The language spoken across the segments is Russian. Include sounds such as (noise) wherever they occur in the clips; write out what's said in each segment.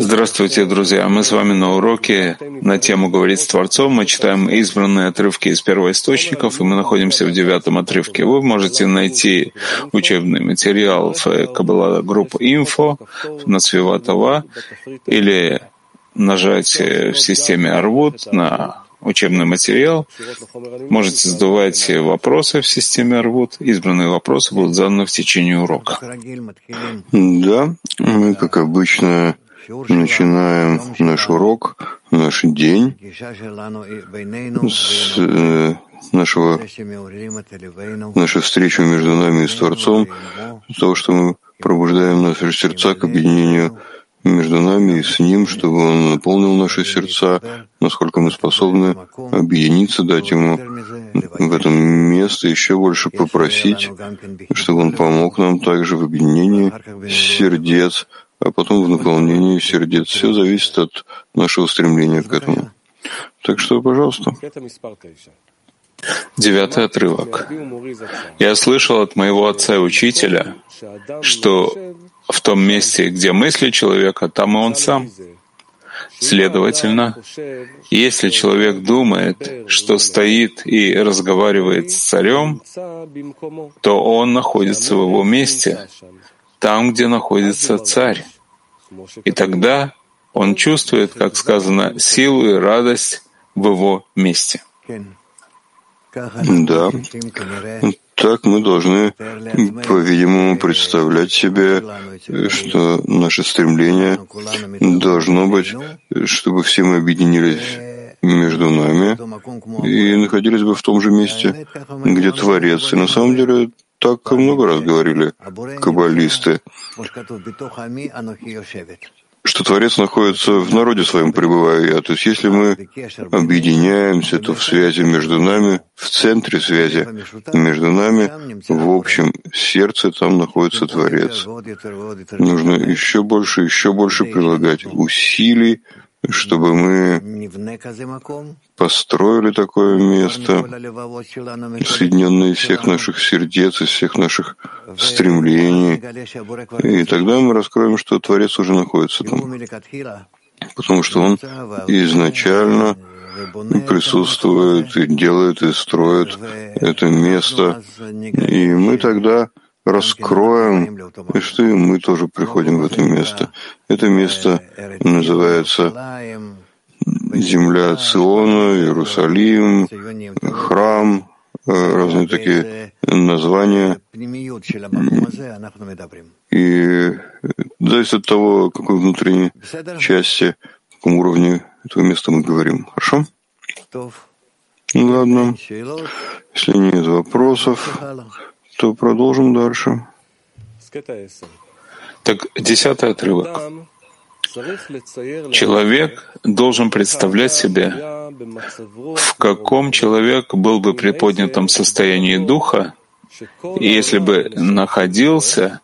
Здравствуйте, друзья! Мы с вами на уроке на тему «Говорить с Творцом». Мы читаем избранные отрывки из первоисточников, и мы находимся в девятом отрывке. Вы можете найти учебный материал в Каббала группу «Инфо» на Свиватова или нажать в системе «Арвуд» на учебный материал. Можете задавать вопросы в системе Арвуд. Избранные вопросы будут заданы в течение урока. Да, мы, как обычно, начинаем наш урок, наш день с э, нашего, нашей встречи между нами и с Творцом, того, что мы пробуждаем наши сердца к объединению между нами и с Ним, чтобы Он наполнил наши сердца, насколько мы способны объединиться, дать Ему в этом место еще больше попросить, чтобы Он помог нам также в объединении сердец, а потом в наполнении сердец. Все зависит от нашего стремления к этому. Так что, пожалуйста. Девятый отрывок. Я слышал от моего отца и учителя, что в том месте, где мысли человека, там и он сам. Следовательно, если человек думает, что стоит и разговаривает с царем, то он находится в его месте, там, где находится царь. И тогда он чувствует, как сказано, силу и радость в его месте. Да, так мы должны, по-видимому, представлять себе, что наше стремление должно быть, чтобы все мы объединились между нами и находились бы в том же месте, где Творец. И на самом деле так много раз говорили каббалисты что Творец находится в народе своем, пребывая я. То есть если мы объединяемся, то в связи между нами, в центре связи между нами, в общем сердце, там находится Творец. Нужно еще больше, еще больше прилагать усилий, чтобы мы построили такое место, соединенное из всех наших сердец, из всех наших стремлений. И тогда мы раскроем, что Творец уже находится там. Потому что Он изначально присутствует и делает, и строит это место. И мы тогда раскроем, и что и мы тоже приходим в это место. Это место называется земля Циона, Иерусалим, храм, э, разные такие названия. И зависит от того, какой внутренней части, каком уровне этого места мы говорим. Хорошо? Ладно. Если нет вопросов, то продолжим дальше. Так, десятый отрывок. Человек должен представлять себе, в каком человек был бы при поднятом состоянии духа, если бы находился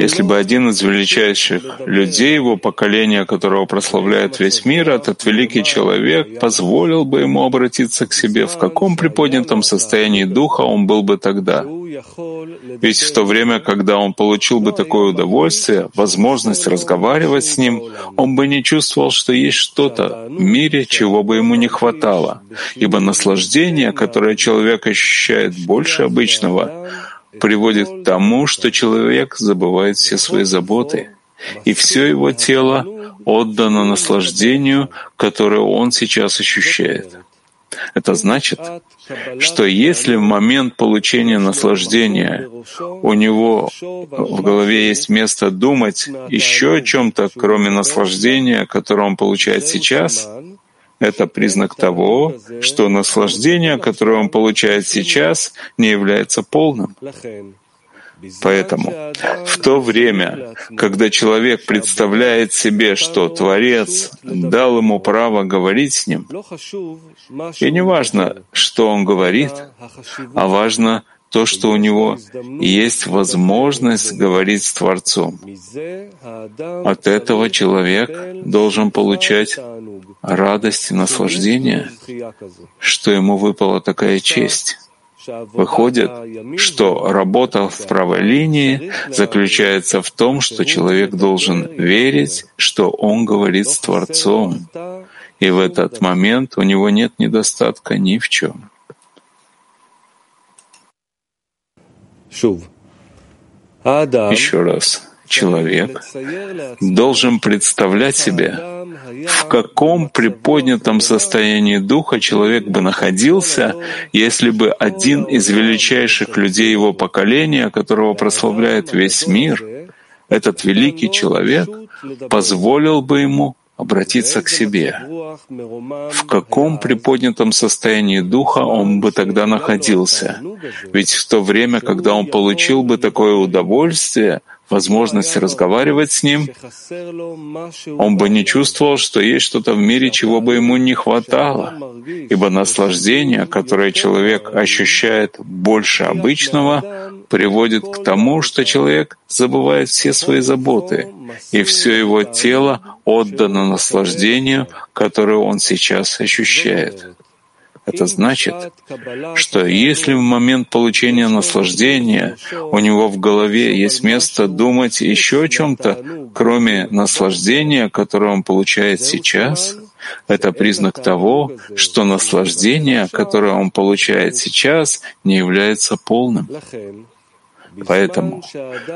если бы один из величайших людей его поколения, которого прославляет весь мир, этот великий человек, позволил бы ему обратиться к себе, в каком приподнятом состоянии духа он был бы тогда? Ведь в то время, когда он получил бы такое удовольствие, возможность разговаривать с ним, он бы не чувствовал, что есть что-то в мире, чего бы ему не хватало. Ибо наслаждение, которое человек ощущает больше обычного, приводит к тому, что человек забывает все свои заботы, и все его тело отдано наслаждению, которое он сейчас ощущает. Это значит, что если в момент получения наслаждения у него в голове есть место думать еще о чем-то, кроме наслаждения, которое он получает сейчас, это признак того, что наслаждение, которое он получает сейчас, не является полным. Поэтому в то время, когда человек представляет себе, что Творец дал ему право говорить с ним, и не важно, что он говорит, а важно, то, что у него есть возможность говорить с Творцом. От этого человек должен получать радость и наслаждение, что ему выпала такая честь. Выходит, что работа в правой линии заключается в том, что человек должен верить, что он говорит с Творцом, и в этот момент у него нет недостатка ни в чем. Еще раз человек должен представлять себе, в каком приподнятом состоянии духа человек бы находился, если бы один из величайших людей его поколения, которого прославляет весь мир, этот великий человек, позволил бы ему обратиться к себе. В каком приподнятом состоянии духа он бы тогда находился? Ведь в то время, когда он получил бы такое удовольствие — возможность разговаривать с ним, он бы не чувствовал, что есть что-то в мире, чего бы ему не хватало, ибо наслаждение, которое человек ощущает больше обычного, приводит к тому, что человек забывает все свои заботы, и все его тело отдано наслаждению, которое он сейчас ощущает. Это значит, что если в момент получения наслаждения у него в голове есть место думать еще о чем-то, кроме наслаждения, которое он получает сейчас, это признак того, что наслаждение, которое он получает сейчас, не является полным. Поэтому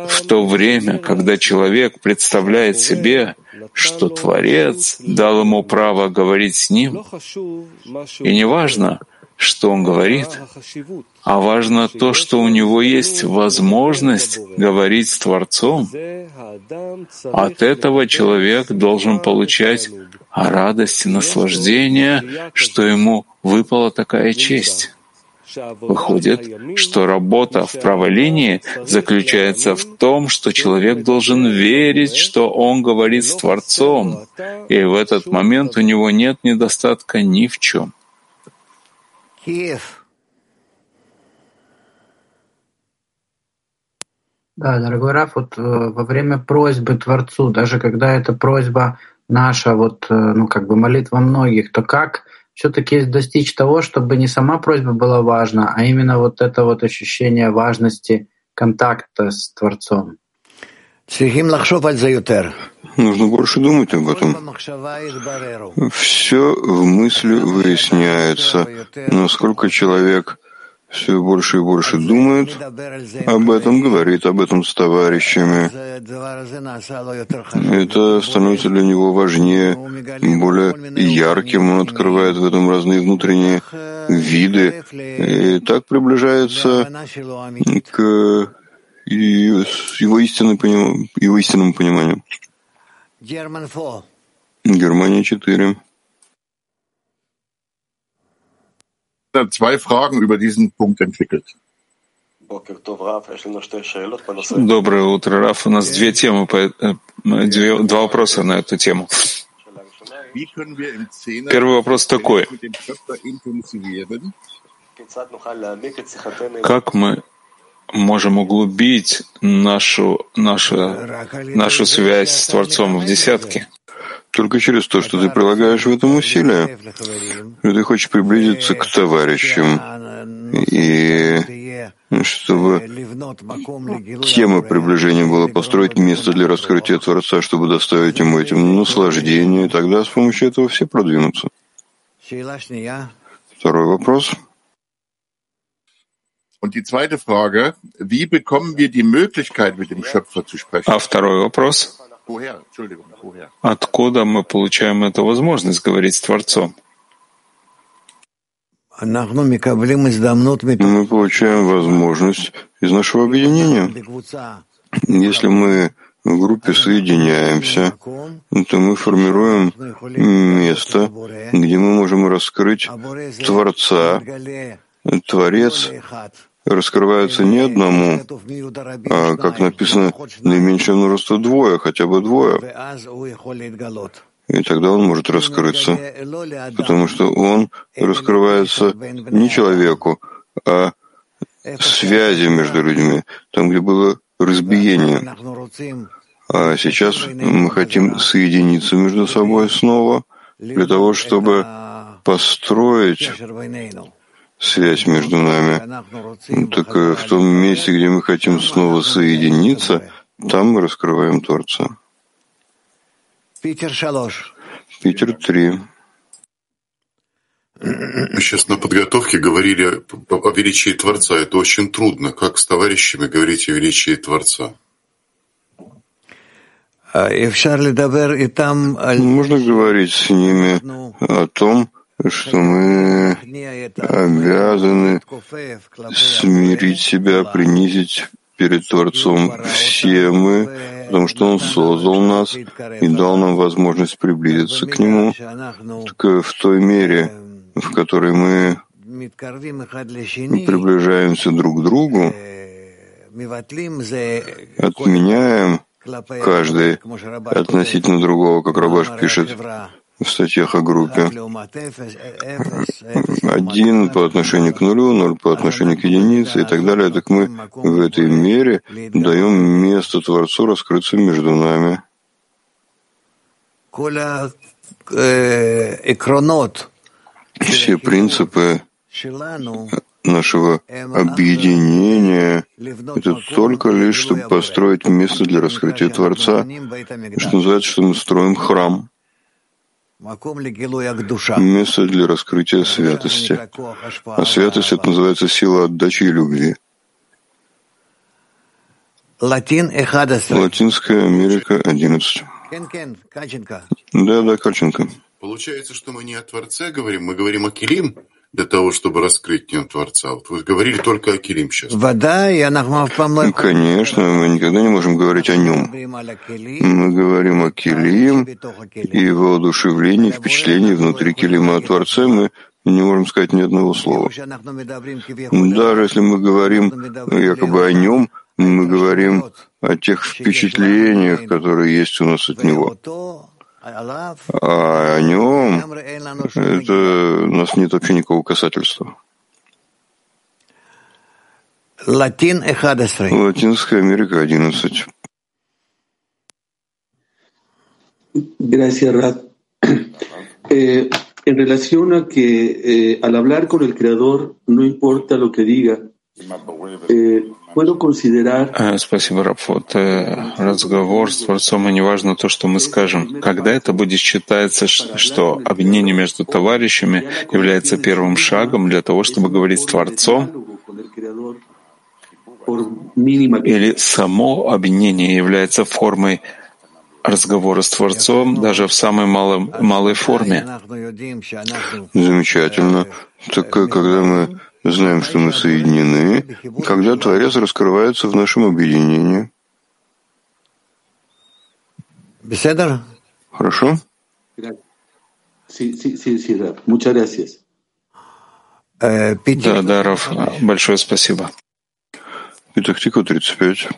в то время, когда человек представляет себе, что Творец дал ему право говорить с ним, и не важно, что он говорит, а важно то, что у него есть возможность говорить с Творцом. От этого человек должен получать радость и наслаждение, что ему выпала такая честь. Выходит, что работа в правой линии заключается в том, что человек должен верить, что он говорит с Творцом, и в этот момент у него нет недостатка ни в чем. Да, дорогой Раф, вот э, во время просьбы Творцу, даже когда эта просьба наша, вот, э, ну, как бы молитва многих, то как все-таки достичь того, чтобы не сама просьба была важна, а именно вот это вот ощущение важности контакта с Творцом. Нужно больше думать об этом. Все в мысли выясняется, насколько человек все больше и больше думает об этом, говорит об этом с товарищами. Это становится для него важнее, более ярким, он открывает в этом разные внутренние виды, и так приближается к его, истинным поним... его истинному пониманию. Германия 4. Zwei Fragen über diesen Punkt entwickelt. Доброе утро, Раф. У нас две темы, две, два вопроса на эту тему. Первый вопрос такой. Как мы можем углубить нашу, нашу, нашу связь с Творцом в десятке? Только через то, что ты прилагаешь в этом усилия, что ты хочешь приблизиться к товарищам, и чтобы тема приближения была построить место для раскрытия Творца, чтобы доставить ему этим наслаждение, и тогда с помощью этого все продвинутся. Второй вопрос. Und die zweite Frage, wie bekommen wir die Möglichkeit, mit dem Schöpfer zu sprechen? А второй вопрос. Откуда мы получаем эту возможность говорить с Творцом? Мы получаем возможность из нашего объединения. Если мы в группе соединяемся, то мы формируем место, где мы можем раскрыть Творца. Творец раскрываются не одному, а, как написано, наименьшее множество двое, хотя бы двое. И тогда он может раскрыться, потому что он раскрывается не человеку, а связи между людьми, там, где было разбиение. А сейчас мы хотим соединиться между собой снова для того, чтобы построить связь между нами. Так э, в том месте, где мы хотим снова соединиться, там мы раскрываем Творца. Питер 3. Мы сейчас на подготовке говорили о величии Творца. Это очень трудно. Как с товарищами говорить о величии Творца? Можно говорить с ними о том, что мы обязаны смирить себя, принизить перед Творцом все мы, потому что Он создал нас и дал нам возможность приблизиться к Нему. Так в той мере, в которой мы приближаемся друг к другу, отменяем каждый относительно другого, как Рабаш пишет в статьях о группе. Один по отношению к нулю, ноль по отношению к единице и так далее. Так мы в этой мере даем место Творцу раскрыться между нами. Все принципы нашего объединения — это только лишь, чтобы построить место для раскрытия Творца, что называется, что мы строим храм, место для раскрытия святости. А святость — это называется сила отдачи и любви. Латинская Америка, 11. Да, да, Кальченко. Получается, что мы не о Творце говорим, мы говорим о Килим, для того, чтобы раскрыть Днем Творца? Вот вы говорили только о Килим сейчас. Конечно, мы никогда не можем говорить о нем. Мы говорим о Килим и воодушевлении, впечатлении внутри Килима о Творце мы не можем сказать ни одного слова. Даже если мы говорим якобы о нем, мы говорим о тех впечатлениях, которые есть у нас от него. А о нем это, у нас нет вообще никакого касательства. Латинская Америка 11. Gracias, Rad. Eh, en relación a que eh, al hablar con el Creador, no importa lo que diga, eh, Э, спасибо, Раф. Вот э, разговор с Творцом, и неважно то, что мы скажем. Когда это будет считаться, что объединение между товарищами является первым шагом для того, чтобы говорить с Творцом, или само объединение является формой разговора с Творцом даже в самой малой, малой форме. Замечательно. Так когда мы знаем, что мы соединены, когда Творец раскрывается в нашем объединении. Хорошо? Да, да, Раф, большое спасибо. Петахтику 35.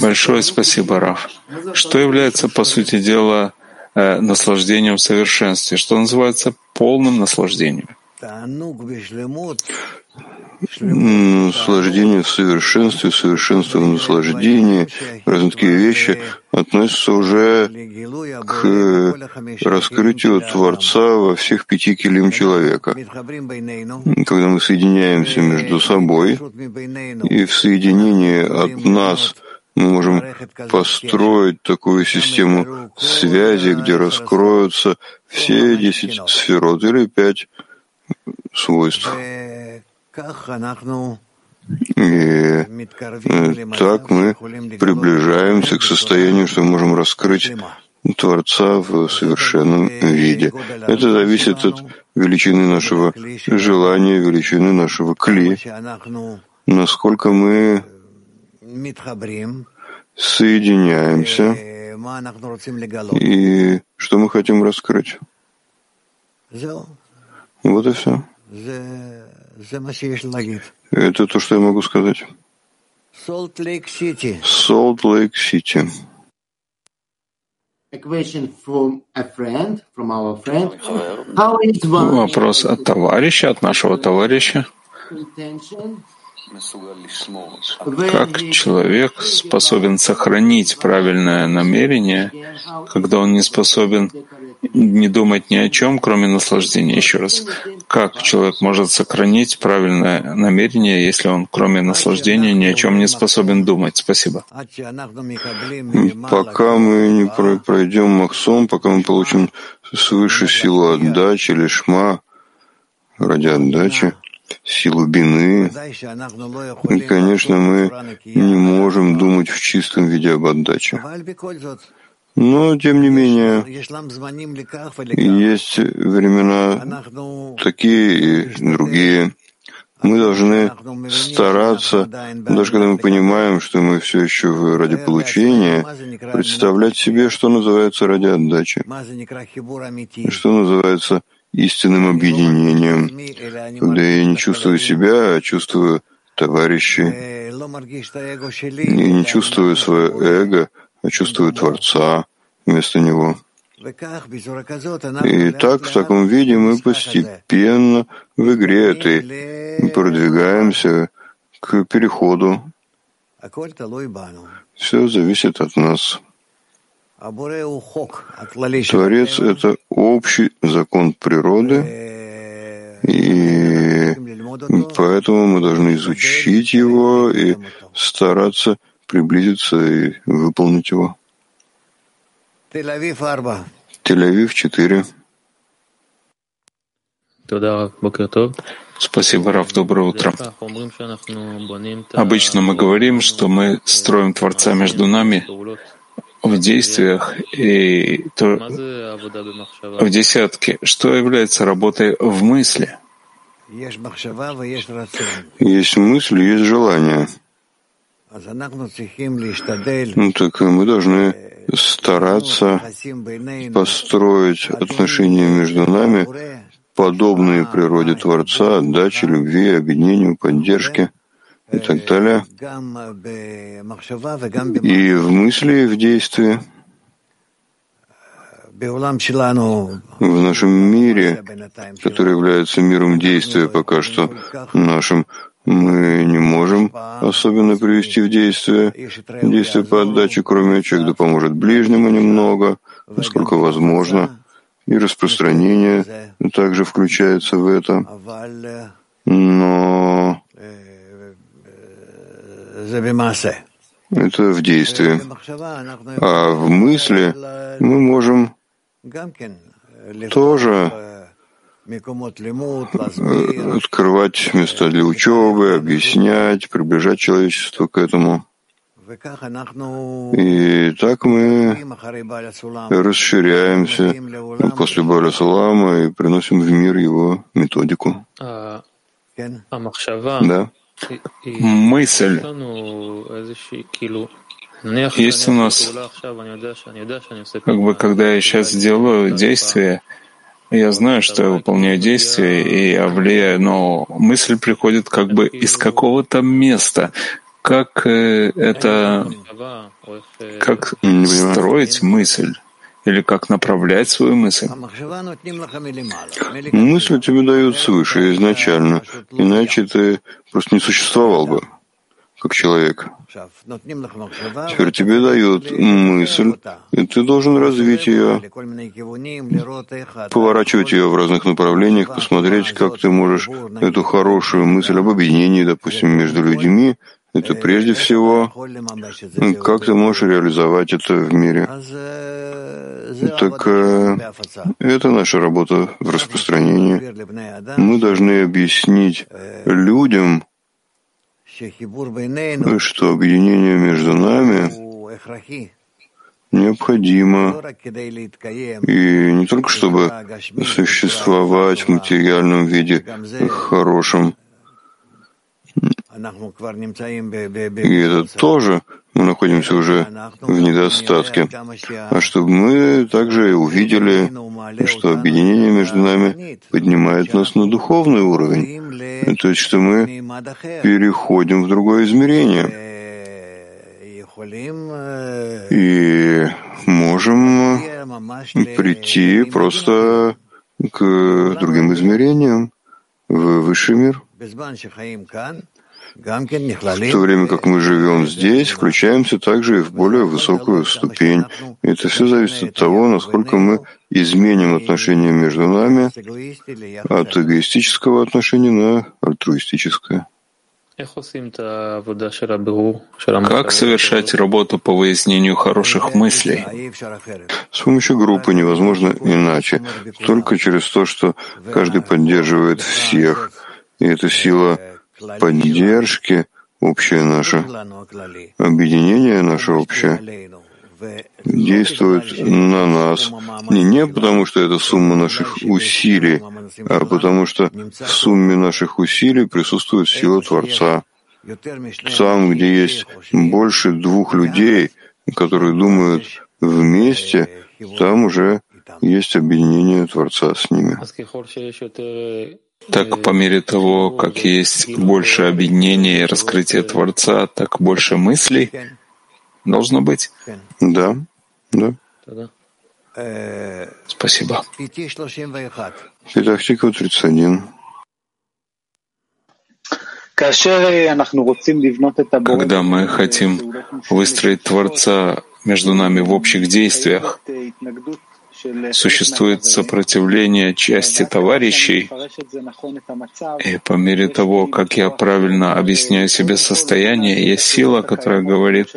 Большое спасибо, Раф. Что является, по сути дела, э, наслаждением в совершенстве, что называется полным наслаждением? Наслаждение в совершенстве, совершенство в наслаждении, разные такие вещи относятся уже к раскрытию Творца во всех пяти килим человека. Когда мы соединяемся между собой, и в соединении от нас мы можем построить такую систему связи, где раскроются все десять сферот или пять свойств. И так мы приближаемся к состоянию, что можем раскрыть Творца в совершенном виде. Это зависит от величины нашего желания, величины нашего кли, насколько мы соединяемся и что мы хотим раскрыть. Вот и все. Это то, что я могу сказать. Солт-Лейк-Сити. Солт-Лейк-Сити. Вопрос от товарища, от нашего товарища. Как человек способен сохранить правильное намерение, когда он не способен не думать ни о чем, кроме наслаждения? Еще раз. как человек может сохранить правильное намерение, если он, кроме наслаждения, ни о чем не способен думать? Спасибо. Пока мы не пройдем Махсом, пока мы получим свыше силу отдачи или шма ради отдачи, силу бины, и, конечно, мы не можем думать в чистом виде об отдаче. Но, тем не менее, есть времена такие и другие. Мы должны стараться, даже когда мы понимаем, что мы все еще ради получения, представлять себе, что называется ради отдачи, что называется истинным объединением, когда я не чувствую себя, а чувствую товарищей, и не чувствую свое эго, а чувствую Творца вместо него. И так, в таком виде, мы постепенно в игре этой продвигаемся к переходу. Все зависит от нас. Творец — это общий закон природы, и поэтому мы должны изучить его и стараться приблизиться и выполнить его. Тель-Авив 4. Спасибо, Раф. Доброе утро. Обычно мы говорим, что мы строим Творца между нами в действиях и то, в десятке. Что является работой в мысли? Есть мысль, есть желание. Ну, так мы должны стараться построить отношения между нами, подобные природе Творца, отдаче, любви, объединению, поддержке и так далее. И в мысли, и в действии. В нашем мире, который является миром действия пока что нашим, мы не можем особенно привести в действие действие по отдаче, кроме человек да поможет ближнему немного, насколько возможно, и распространение также включается в это. Но это в действии. А в мысли мы можем тоже открывать места для учебы, объяснять, приближать человечество к этому. И так мы расширяемся после Баля Салама и приносим в мир его методику. Да. Мысль. Есть у нас, как бы, когда я сейчас делаю действие, я знаю, что я выполняю действия, и я влияю, но мысль приходит как бы из какого-то места. Как э, это, как строить мысль? Или как направлять свою мысль? Мысли тебе дают свыше изначально, иначе ты просто не существовал бы как человек. Теперь тебе дают мысль, и ты должен развить ее, поворачивать ее в разных направлениях, посмотреть, как ты можешь эту хорошую мысль об объединении, допустим, между людьми, это прежде всего, как ты можешь реализовать это в мире. Так э, это наша работа в распространении. Мы должны объяснить людям, что объединение между нами необходимо, и не только чтобы существовать в материальном виде хорошем, и это тоже мы находимся уже в недостатке. А чтобы мы также увидели, что объединение между нами поднимает нас на духовный уровень. То есть, что мы переходим в другое измерение. И можем прийти просто к другим измерениям в высший мир. В то время как мы живем здесь, включаемся также и в более высокую ступень. И это все зависит от того, насколько мы изменим отношения между нами от эгоистического отношения на альтруистическое. Как совершать работу по выяснению хороших мыслей? С помощью группы невозможно иначе, только через то, что каждый поддерживает всех. И эта сила поддержки общее наше, объединение наше общее действует на нас. Не, не потому, что это сумма наших усилий, а потому что в сумме наших усилий присутствует сила Творца. Там, где есть больше двух людей, которые думают вместе, там уже есть объединение Творца с ними. Так по мере того, как есть больше объединения и раскрытия Творца, так больше мыслей должно быть. Да, да. Спасибо. Петахтиква 31. Когда мы хотим выстроить Творца между нами в общих действиях, существует сопротивление части товарищей, и по мере того, как я правильно объясняю себе состояние, есть сила, которая говорит,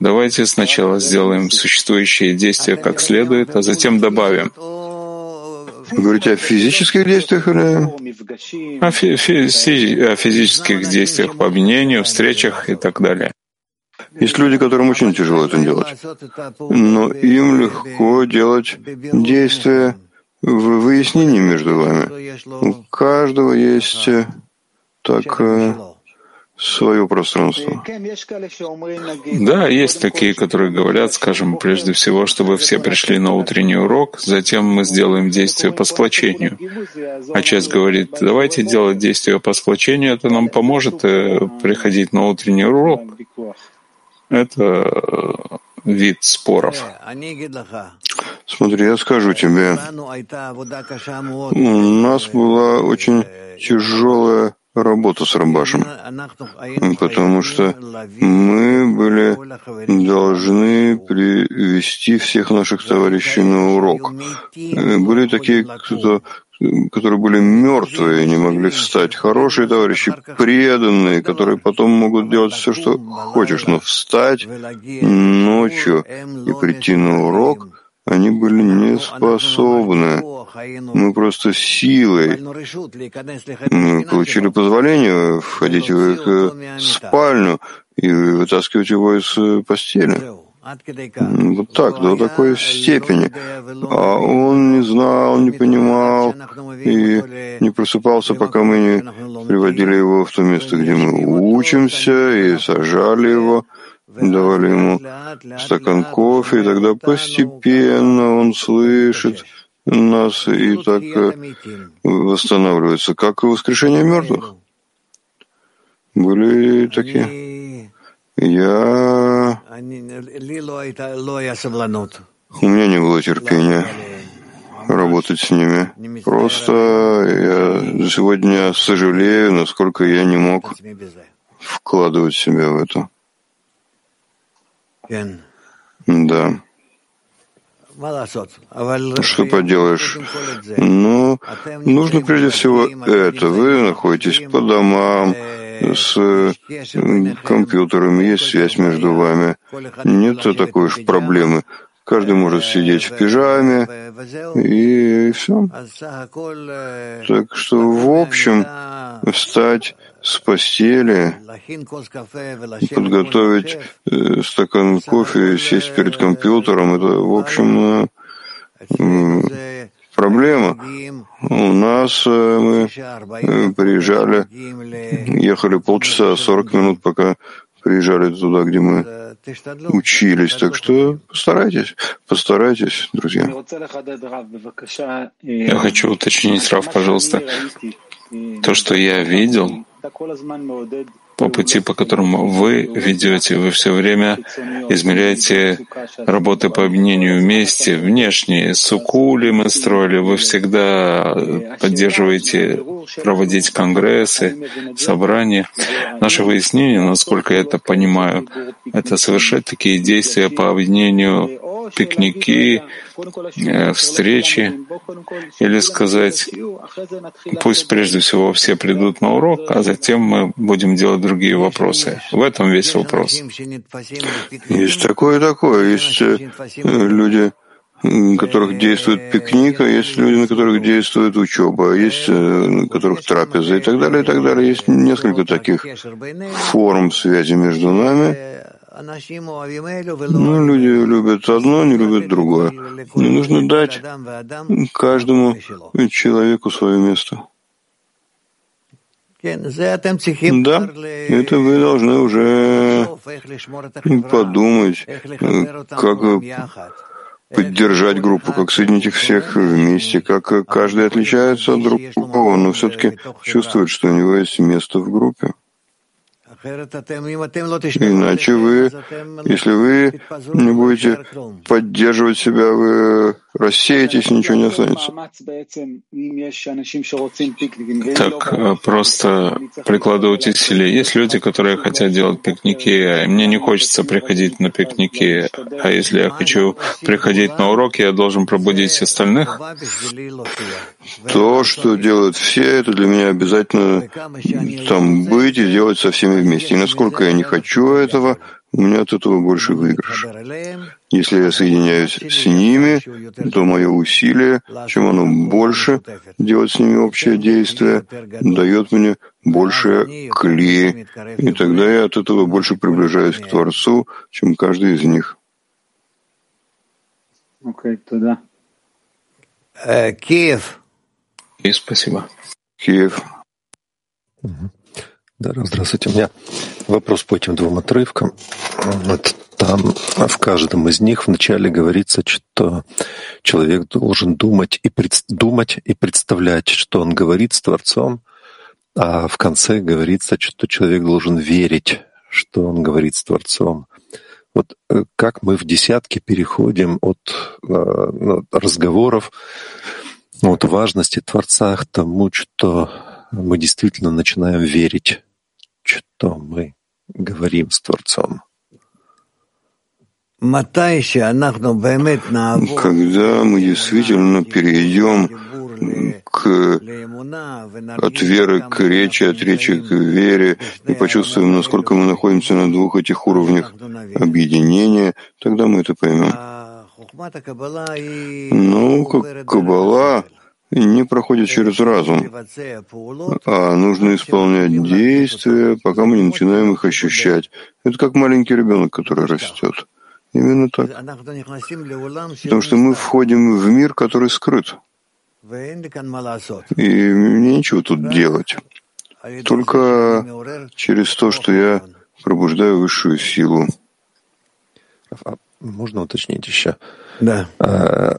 давайте сначала сделаем существующие действия как следует, а затем добавим. Вы говорите о физических действиях или? О, фи фи о физических действиях по объединению, встречах и так далее. Есть люди, которым очень тяжело это делать, но им легко делать действия в выяснении между вами. У каждого есть э, так э, свое пространство. Да, есть такие, которые говорят, скажем, прежде всего, чтобы все пришли на утренний урок, затем мы сделаем действие по сплочению. А часть говорит, давайте делать действие по сплочению, это нам поможет э, приходить на утренний урок. Это э, вид споров. Смотри, я скажу тебе, у нас была очень тяжелая работа с Рабашем, потому что мы были должны привести всех наших товарищей на урок. Э, были такие, кто которые были мертвые, не могли встать. Хорошие товарищи, преданные, которые потом могут делать все, что хочешь, но встать ночью и прийти на урок они были не способны. Мы просто силой мы получили позволение входить в их э, спальню и вытаскивать его из э, постели. Вот так, до такой степени. А он не знал, не понимал и не просыпался, пока мы не приводили его в то место, где мы учимся, и сажали его, давали ему стакан кофе, и тогда постепенно он слышит нас и так э, восстанавливается, как и воскрешение мертвых. Были такие. Я... У меня не было терпения работать с ними. Просто я сегодня сожалею, насколько я не мог вкладывать себя в это. Да. Что поделаешь? Ну, нужно прежде всего это. Вы находитесь по домам, с компьютерами, есть связь между вами. Нет такой уж проблемы. Каждый может сидеть в пижаме, и все. Так что, в общем, встать с постели, подготовить э, стакан кофе, сесть перед компьютером, это, в общем, э, проблема. У нас э, мы э, приезжали, ехали полчаса, 40 минут, пока приезжали туда, где мы учились. Так что постарайтесь, постарайтесь, друзья. Я хочу уточнить, Рав, пожалуйста. То, что я видел, по пути, по которому вы ведете. Вы все время измеряете работы по объединению вместе, внешние. Сукули мы строили, вы всегда поддерживаете проводить конгрессы, собрания. Наше выяснение, насколько я это понимаю, это совершать такие действия по объединению пикники, э, встречи, или сказать, пусть прежде всего все придут на урок, а затем мы будем делать другие вопросы. В этом весь вопрос. Есть такое и такое. Есть э, люди, на которых действует пикник, а есть люди, на которых действует учеба, есть э, на которых трапеза и так далее, и так далее. Есть несколько таких форм связи между нами. Но люди любят одно, не любят другое. Не нужно дать каждому человеку свое место. Да, это вы должны уже подумать, как поддержать группу, как соединить их всех вместе, как каждый отличается от другого, но все-таки чувствует, что у него есть место в группе. Иначе вы, если вы не будете поддерживать себя, вы рассеетесь, ничего не останется. Так э, просто прикладывать усилия. Есть люди, которые хотят делать пикники, а мне не хочется приходить на пикники, а если я хочу приходить на уроки, я должен пробудить остальных? То, что делают все, это для меня обязательно там быть и делать со всеми вместе. И насколько я не хочу этого, у меня от этого больше выигрыш. Если я соединяюсь с ними, то мое усилие, чем оно больше, делать с ними общее действие, дает мне больше кли, и тогда я от этого больше приближаюсь к Творцу, чем каждый из них. Окей, туда. Киев. И спасибо. Киев. Да, здравствуйте. У меня вопрос по этим двум отрывкам. Там в каждом из них вначале говорится, что человек должен думать и, пред... думать и представлять, что он говорит с Творцом, а в конце говорится, что человек должен верить, что он говорит с Творцом. Вот э, как мы в десятке переходим от э, ну, разговоров, от важности Творца к тому, что мы действительно начинаем верить что мы говорим с Творцом. Когда мы действительно перейдем к, от веры к речи, от речи к вере, и почувствуем, насколько мы находимся на двух этих уровнях объединения, тогда мы это поймем. Как Каббала не проходит через разум, а нужно исполнять действия, пока мы не начинаем их ощущать. Это как маленький ребенок, который растет. Именно так. Потому что мы входим в мир, который скрыт. И мне нечего тут делать. Только через то, что я пробуждаю высшую силу. А можно уточнить еще? Да. А,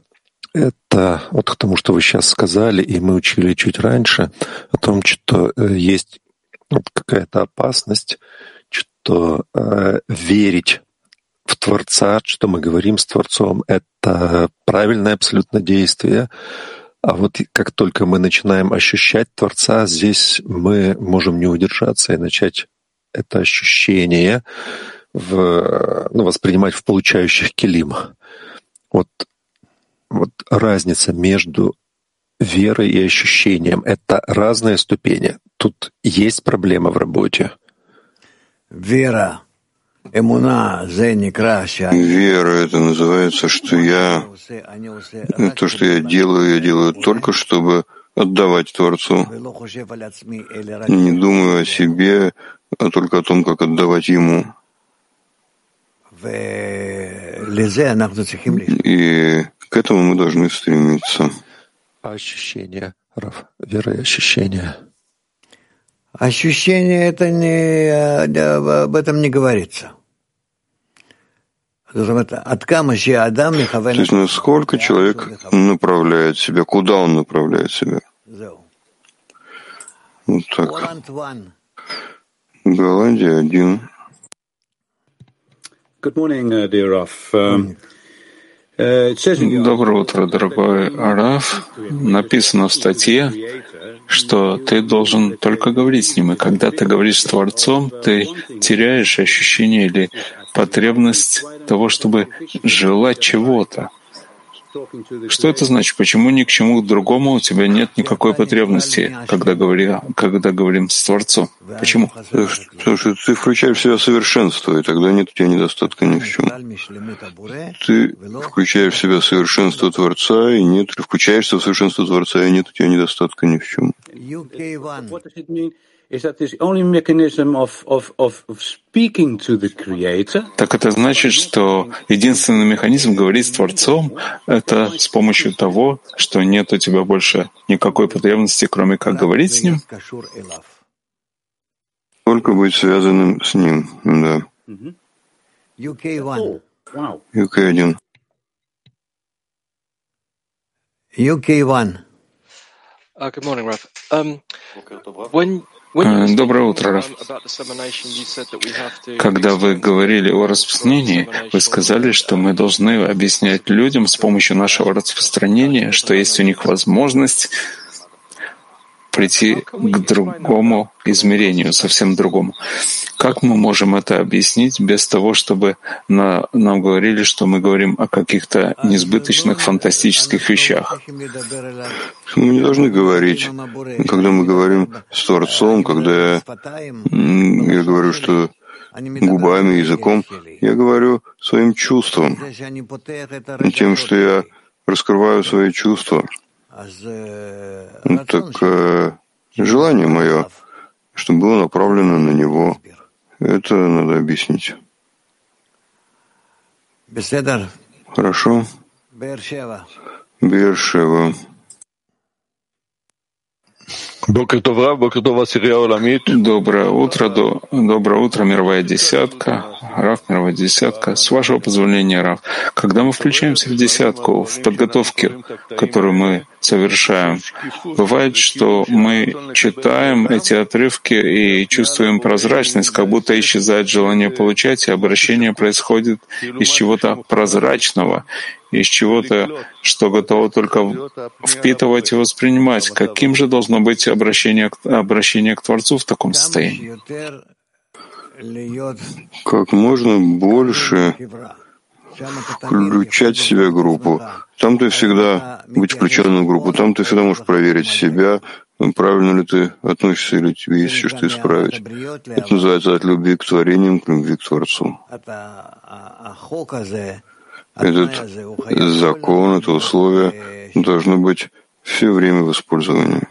это вот к тому, что вы сейчас сказали, и мы учили чуть раньше, о том, что э, есть какая-то опасность, что э, верить в Творца, что мы говорим с Творцом, это правильное абсолютно действие. А вот как только мы начинаем ощущать Творца, здесь мы можем не удержаться и начать это ощущение в, ну, воспринимать в получающих килим. Вот вот разница между верой и ощущением — это разные ступени. Тут есть проблема в работе. Вера. Вера — это называется, что я... То, что я делаю, я делаю только, чтобы отдавать Творцу. Не думаю о себе, а только о том, как отдавать Ему. И к этому мы должны стремиться. Ощущения, Раф, вера и ощущения. Ощущение это не, об этом не говорится. То есть насколько человек направляет себя, куда он направляет себя. Вот так. Голландия один. Good morning, uh, dear Raf. Um, Доброе утро, дорогой Раф. Написано в статье, что ты должен только говорить с ним, и когда ты говоришь с Творцом, ты теряешь ощущение или потребность того, чтобы желать чего-то. Что это значит? Почему ни к чему другому у тебя нет никакой потребности, когда, говори, когда говорим с Творцом? Почему? Потому что ты включаешь в себя совершенство, и тогда нет у тебя недостатка ни в чем. Ты включаешь в себя совершенство Творца, и нет, включаешься в совершенство Творца, и нет у тебя недостатка ни в чем. Так это значит, что единственный механизм говорить с Творцом — это с помощью того, что нет у тебя больше никакой потребности, кроме как говорить с Ним? Только быть связанным с Ним, да. UK1. UK1. UK1. Uh, good morning, Rav. Um, when доброе утро, Раф. Когда вы говорили о распространении, вы сказали, что мы должны объяснять людям с помощью нашего распространения, что есть у них возможность прийти к другому измерению, совсем другому. Как мы можем это объяснить без того, чтобы на, нам говорили, что мы говорим о каких-то несбыточных, фантастических вещах? Мы не должны говорить, когда мы говорим с Творцом, когда я, я говорю, что губами, языком, я говорю своим чувством, тем, что я раскрываю свои чувства. Ну, так э, желание мое, чтобы было направлено на него, это надо объяснить. Хорошо. Бершева. Доброе утро, до, доброе утро, мировая десятка, Раф, мировая десятка. С вашего позволения, Раф, когда мы включаемся в десятку, в подготовке, которую мы совершаем, бывает, что мы читаем эти отрывки и чувствуем прозрачность, как будто исчезает желание получать, и обращение происходит из чего-то прозрачного, из чего-то, что готово только впитывать и воспринимать. Каким же должно быть обращение, обращение к Творцу в таком состоянии? Как можно больше включать в себя группу. Там ты всегда быть включенным в группу, там ты всегда можешь проверить себя, правильно ли ты относишься, или тебе есть еще что исправить. Это называется от любви к творениям к любви к Творцу этот закон, это условие должно быть все время в использовании.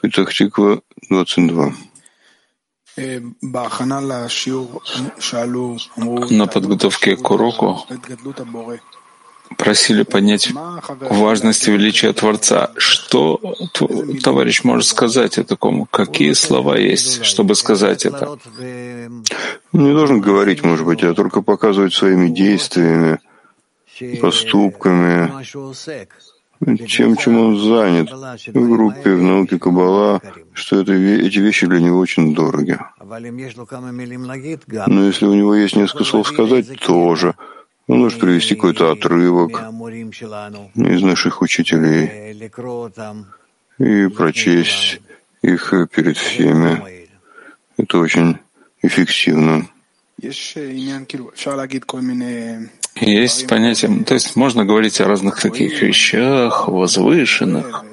Петахтиква 22. На подготовке к уроку просили поднять важность и величие Творца. Что товарищ может сказать о таком? Какие слова есть, чтобы сказать это? Не должен говорить, может быть, а только показывать своими действиями, поступками, чем, чем он занят в группе, в науке Каббала, что это, эти вещи для него очень дороги. Но если у него есть несколько слов сказать, тоже — он может привести какой-то отрывок из наших учителей и прочесть их перед всеми. Это очень эффективно. Есть понятие, то есть можно говорить о разных таких вещах, возвышенных,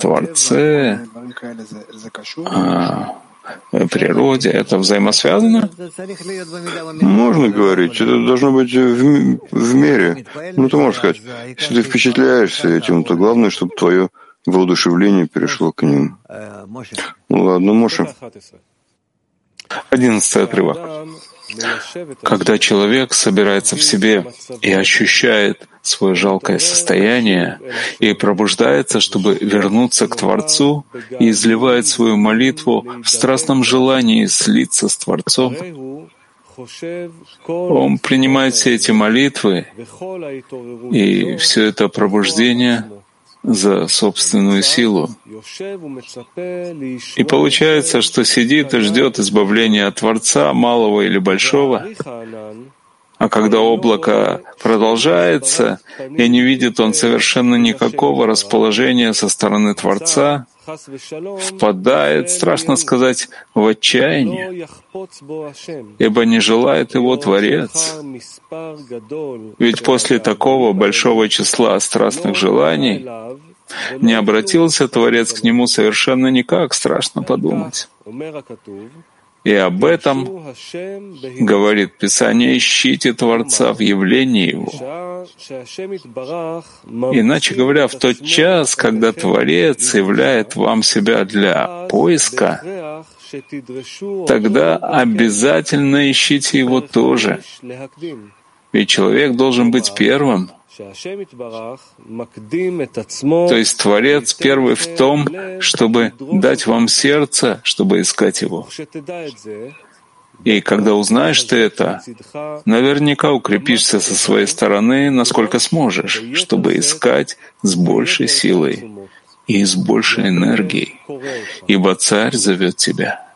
Творце, природе, это взаимосвязано? Можно говорить, это должно быть в, в мере. Ну, ты можешь сказать, если ты впечатляешься этим, то главное, чтобы твое воодушевление перешло к ним. Ну ладно, Моша. Одиннадцатый отрывок. Когда человек собирается в себе и ощущает свое жалкое состояние и пробуждается, чтобы вернуться к Творцу и изливает свою молитву в страстном желании слиться с Творцом, он принимает все эти молитвы и все это пробуждение за собственную силу. И получается, что сидит и ждет избавления от Творца, малого или большого, а когда облако продолжается, и не видит он совершенно никакого расположения со стороны Творца, впадает, страшно сказать, в отчаяние, ибо не желает его Творец. Ведь после такого большого числа страстных желаний не обратился Творец к нему совершенно никак, страшно подумать. И об этом говорит Писание, ищите Творца в явлении Его. Иначе говоря, в тот час, когда Творец являет вам себя для поиска, тогда обязательно ищите Его тоже. Ведь человек должен быть первым — то есть Творец первый в том, чтобы дать вам сердце, чтобы искать его. И когда узнаешь ты это, наверняка укрепишься со своей стороны, насколько сможешь, чтобы искать с большей силой и с большей энергией, ибо Царь зовет тебя.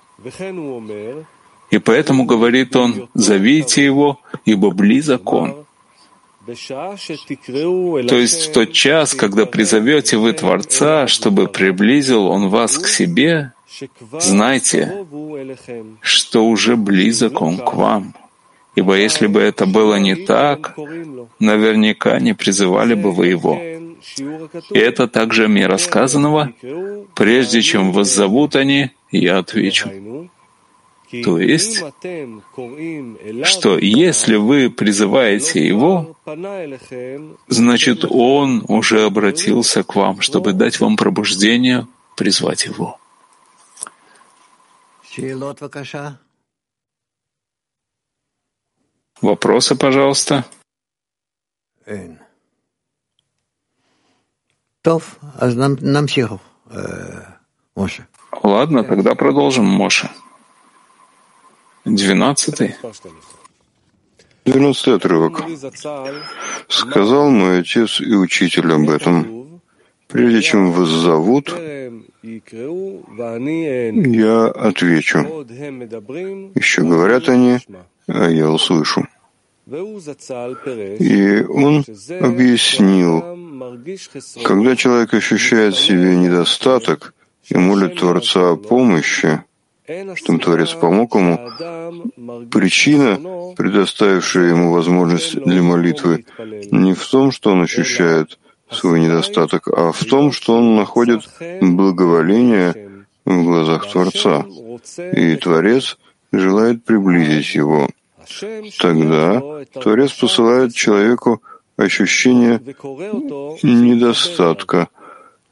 И поэтому говорит он, зовите его, ибо близок он. То есть в тот час, когда призовете вы Творца, чтобы приблизил Он вас к себе, знайте, что уже близок Он к вам. Ибо если бы это было не так, наверняка не призывали бы вы Его. И это также мера сказанного, прежде чем вас зовут они, я отвечу. То есть, что если вы призываете Его, значит, Он уже обратился к вам, чтобы дать вам пробуждение, призвать Его. Вопросы, пожалуйста. Ладно, тогда продолжим, Моша. Двенадцатый. Двенадцатый отрывок. Сказал мой отец и учитель об этом. Прежде чем вас зовут, я отвечу. Еще говорят они, а я услышу. И он объяснил, когда человек ощущает в себе недостаток и молит Творца о помощи, чтобы Творец помог ему, причина, предоставившая ему возможность для молитвы, не в том, что он ощущает свой недостаток, а в том, что он находит благоволение в глазах Творца, и Творец желает приблизить его. Тогда Творец посылает человеку ощущение недостатка —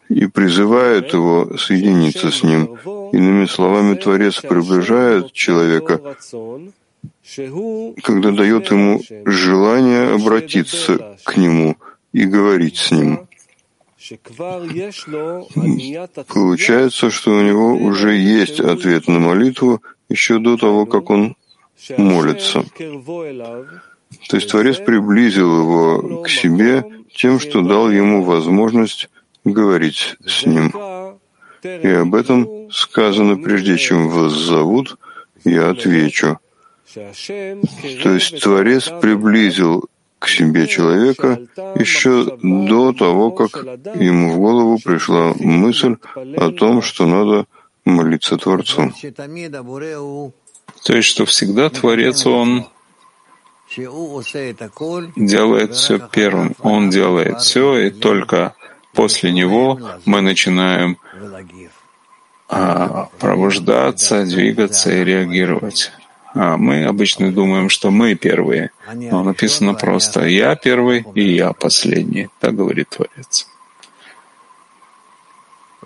и призывает его соединиться с ним. Иными словами, Творец приближает человека, когда дает ему желание обратиться к нему и говорить с ним. Получается, что у него уже есть ответ на молитву еще до того, как он молится. То есть Творец приблизил его к себе тем, что дал ему возможность говорить с ним. И об этом сказано, прежде чем вас зовут, я отвечу. То есть Творец приблизил к себе человека еще до того, как ему в голову пришла мысль о том, что надо молиться Творцу. То есть, что всегда Творец, Он делает все первым. Он делает все, и только После него мы начинаем а, пробуждаться, двигаться и реагировать. А мы обычно думаем, что мы первые, но написано просто «я первый» и «я последний». Так говорит Творец.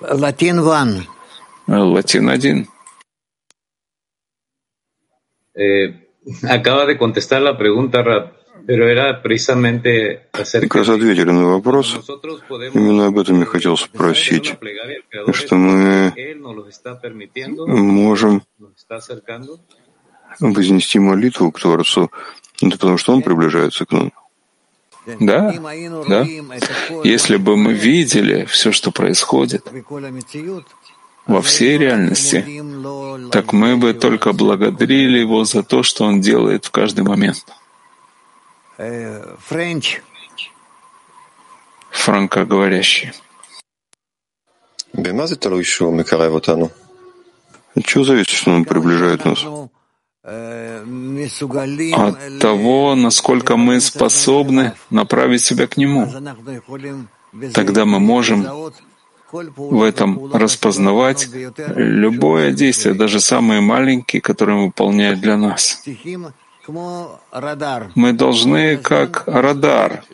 Латин ван. Латин один. Eh, (laughs) acaba de contestar la pregunta как раз ответили на вопрос. Именно об этом я хотел спросить. Что мы можем вознести молитву к Творцу, это потому что Он приближается к нам. Да, да. Если бы мы видели все, что происходит во всей реальности, так мы бы только благодарили Его за то, что Он делает в каждый момент. Франкоговорящий. От чего зависит, что Он приближает нас? От того, насколько мы способны направить себя к Нему. Тогда мы можем в этом распознавать любое действие, даже самые маленькие, которые он выполняет для нас. Мы должны, как радар,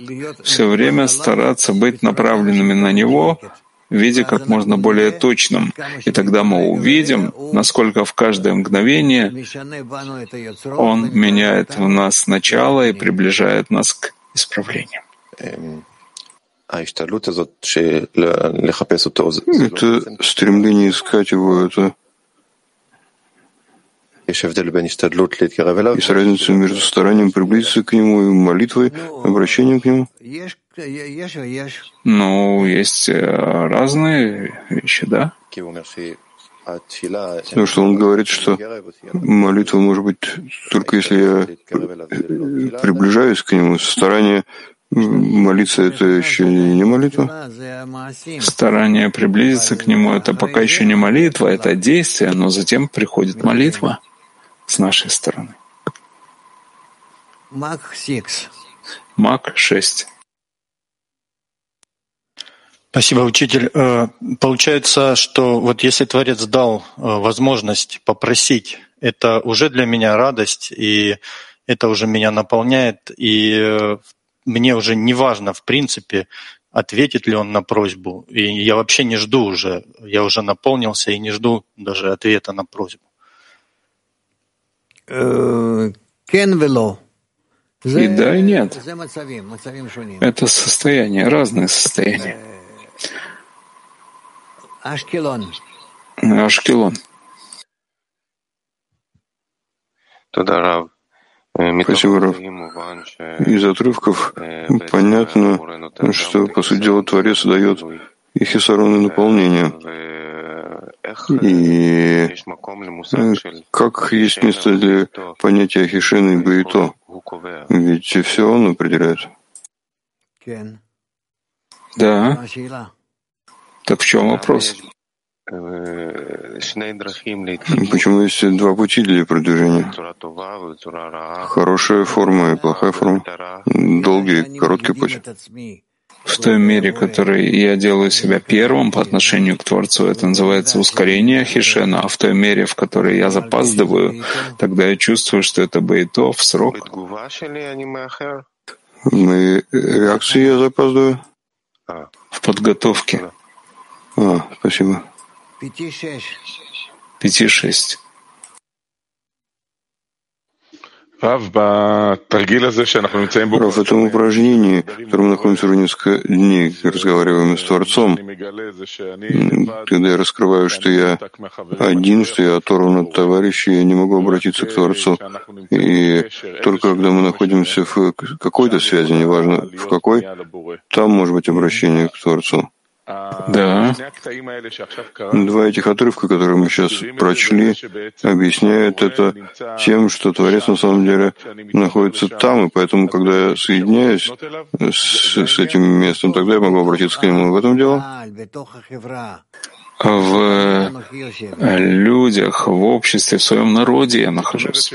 все время стараться быть направленными на него в виде как можно более точным. И тогда мы увидим, насколько в каждое мгновение Он меняет в нас начало и приближает нас к исправлению. Это стремление искать его, это есть разница между старанием приблизиться к нему и молитвой, обращением к нему? Ну, есть э, разные вещи, да? Потому что он говорит, что молитва может быть только если я приближаюсь к нему. Старание молиться — это еще не молитва? Старание приблизиться к нему — это пока еще не молитва, это действие, но затем приходит молитва с нашей стороны. Мак 6. Спасибо, учитель. Э, получается, что вот если Творец дал э, возможность попросить, это уже для меня радость, и это уже меня наполняет, и э, мне уже не важно, в принципе, ответит ли он на просьбу. И я вообще не жду уже, я уже наполнился и не жду даже ответа на просьбу. И да, и нет. Это состояние, разные состояния. Ашкелон. Ашкелон. Спасибо, Раф. Из отрывков понятно, что, по сути дела, Творец дает и хисарон и наполнение. И как есть место для понятия хишин и баито? Ведь все он определяет. Да. Так в чем вопрос? Почему есть два пути для продвижения? Хорошая форма и плохая форма. Долгий и короткий путь. В той мере, которой я делаю себя первым по отношению к Творцу, это называется ускорение Хишена, а в той мере, в которой я запаздываю, тогда я чувствую, что это Бейто в срок. В реакции я запаздываю? В подготовке. А, спасибо. Пяти-шесть. Рав, в этом упражнении, в котором мы находимся уже несколько дней, разговариваем с Творцом, когда я раскрываю, что я один, что я оторван от товарища, я не могу обратиться к Творцу. И только когда мы находимся в какой-то связи, неважно в какой, там может быть обращение к Творцу. Да. Два этих отрывка, которые мы сейчас прочли, объясняют это тем, что Творец на самом деле находится там, и поэтому, когда я соединяюсь с, с этим местом, тогда я могу обратиться к нему. В этом дело? В людях, в обществе, в своем народе я нахожусь.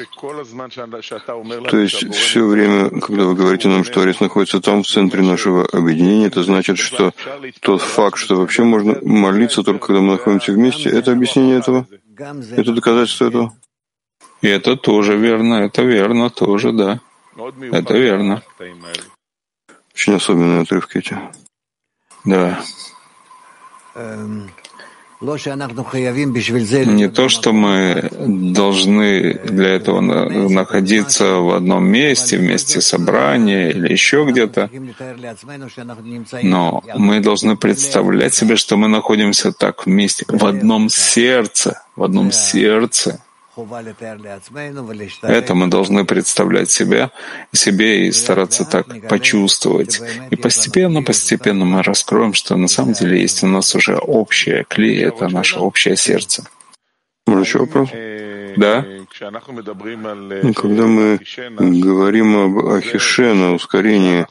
То есть все время, когда вы говорите нам, что Творец находится там, в центре нашего объединения, это значит, что тот факт, что вообще можно молиться только когда мы находимся вместе, это объяснение этого? Это доказательство этого? И это тоже верно, это верно тоже, да. Это верно. Очень особенные отрывки эти. Да. Эм, не то, что мы должны для этого находиться в одном месте, вместе собрания или еще где-то, но мы должны представлять себе, что мы находимся так вместе, в одном сердце, в одном сердце. Это мы должны представлять себя, себе и стараться так почувствовать. И постепенно, постепенно мы раскроем, что на самом деле есть у нас уже общее клей, это наше общее сердце. Может, еще вопрос? Да. Когда мы говорим об Ахишена, ускорении,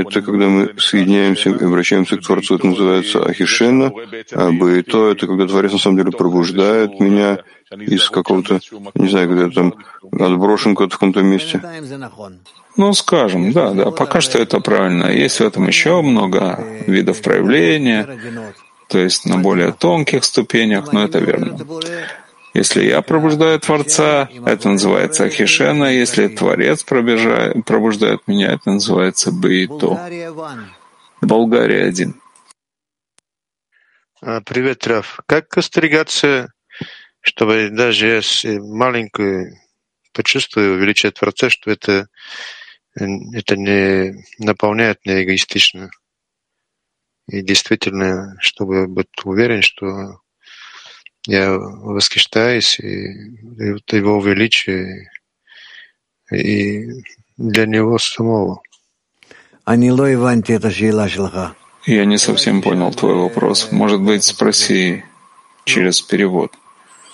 это когда мы соединяемся и обращаемся к Творцу, это называется Ахишена, а Баито — это когда Творец на самом деле пробуждает меня из какого-то, не знаю, когда я там отброшен куда-то в каком-то месте. Ну, скажем, да, да, пока что это правильно. Есть в этом еще много видов проявления, то есть на более тонких ступенях, но это верно. Если я пробуждаю Творца, это называется Ахишена. Если Творец пробуждает меня, это называется Бейто. Болгария один. А, привет, Раф. Как остерегаться, чтобы даже если маленькую почувствую величие Творца, что это, это не наполняет не эгоистично? И действительно, чтобы быть уверен, что я восхищаюсь и, и его величие и для него самого. Я не совсем понял твой вопрос. Может быть, спроси через перевод.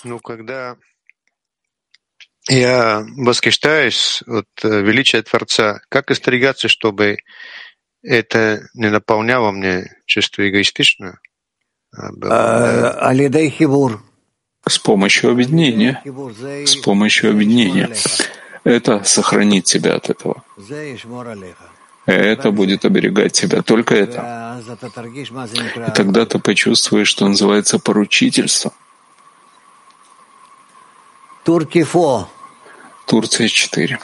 Ну, когда я восхищаюсь от э, величия Творца, как остерегаться, чтобы это не наполняло мне чувство эгоистично? А, С помощью объединения. С помощью объединения. Это сохранит тебя от этого. Это будет оберегать тебя. Только это. И тогда ты почувствуешь, что называется поручительство. Турция 4.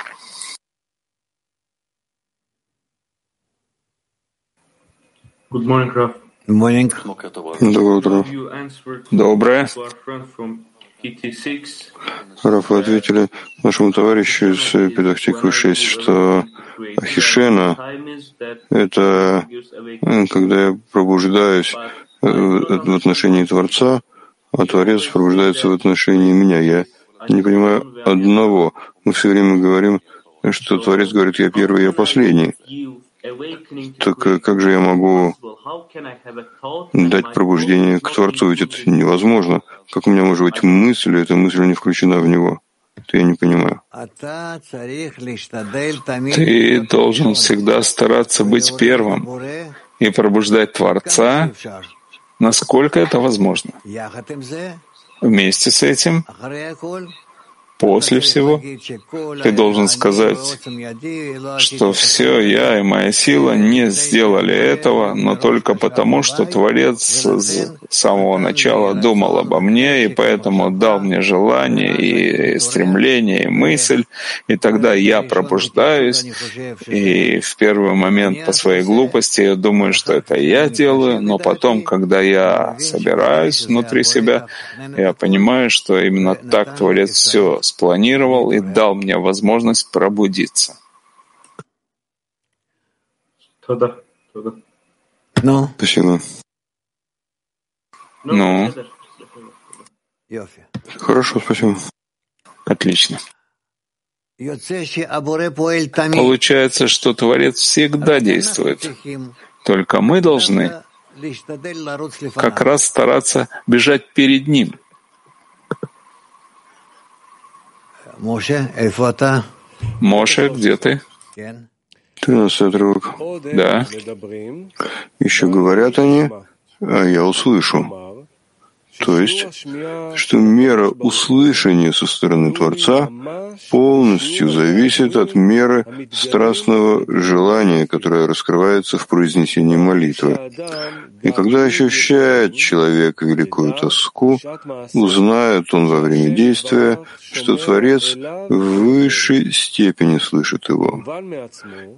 Good morning, Raf. Доброе утро. Доброе. Раф, вы ответили нашему товарищу из Педахтиквы 6, что Ахишена — это когда я пробуждаюсь в отношении Творца, а Творец пробуждается в отношении меня. Я не понимаю одного. Мы все время говорим, что Творец говорит, я первый, я последний. Так э, как же я могу дать пробуждение к Творцу? Ведь это невозможно. Как у меня может быть мысль, и эта мысль не включена в него? Это я не понимаю. Ты должен всегда стараться быть первым и пробуждать Творца, насколько это возможно. Вместе с этим После всего ты должен сказать, что все я и моя сила не сделали этого, но только потому, что Творец с самого начала думал обо мне, и поэтому дал мне желание и стремление, и мысль, и тогда я пробуждаюсь, и в первый момент по своей глупости я думаю, что это я делаю, но потом, когда я собираюсь внутри себя, я понимаю, что именно так Творец все спланировал и дал мне возможность пробудиться. Ну. Спасибо. Ну. Хорошо, спасибо. Отлично. Получается, что Творец всегда действует. Только мы должны как раз стараться бежать перед Ним. Моше, где ты? Тринадцатый отрывок. Да. Еще говорят они, а я услышу. То есть, что мера услышания со стороны Творца полностью зависит от меры страстного желания, которое раскрывается в произнесении молитвы. И когда ощущает человек великую тоску, узнает он во время действия, что Творец в высшей степени слышит его.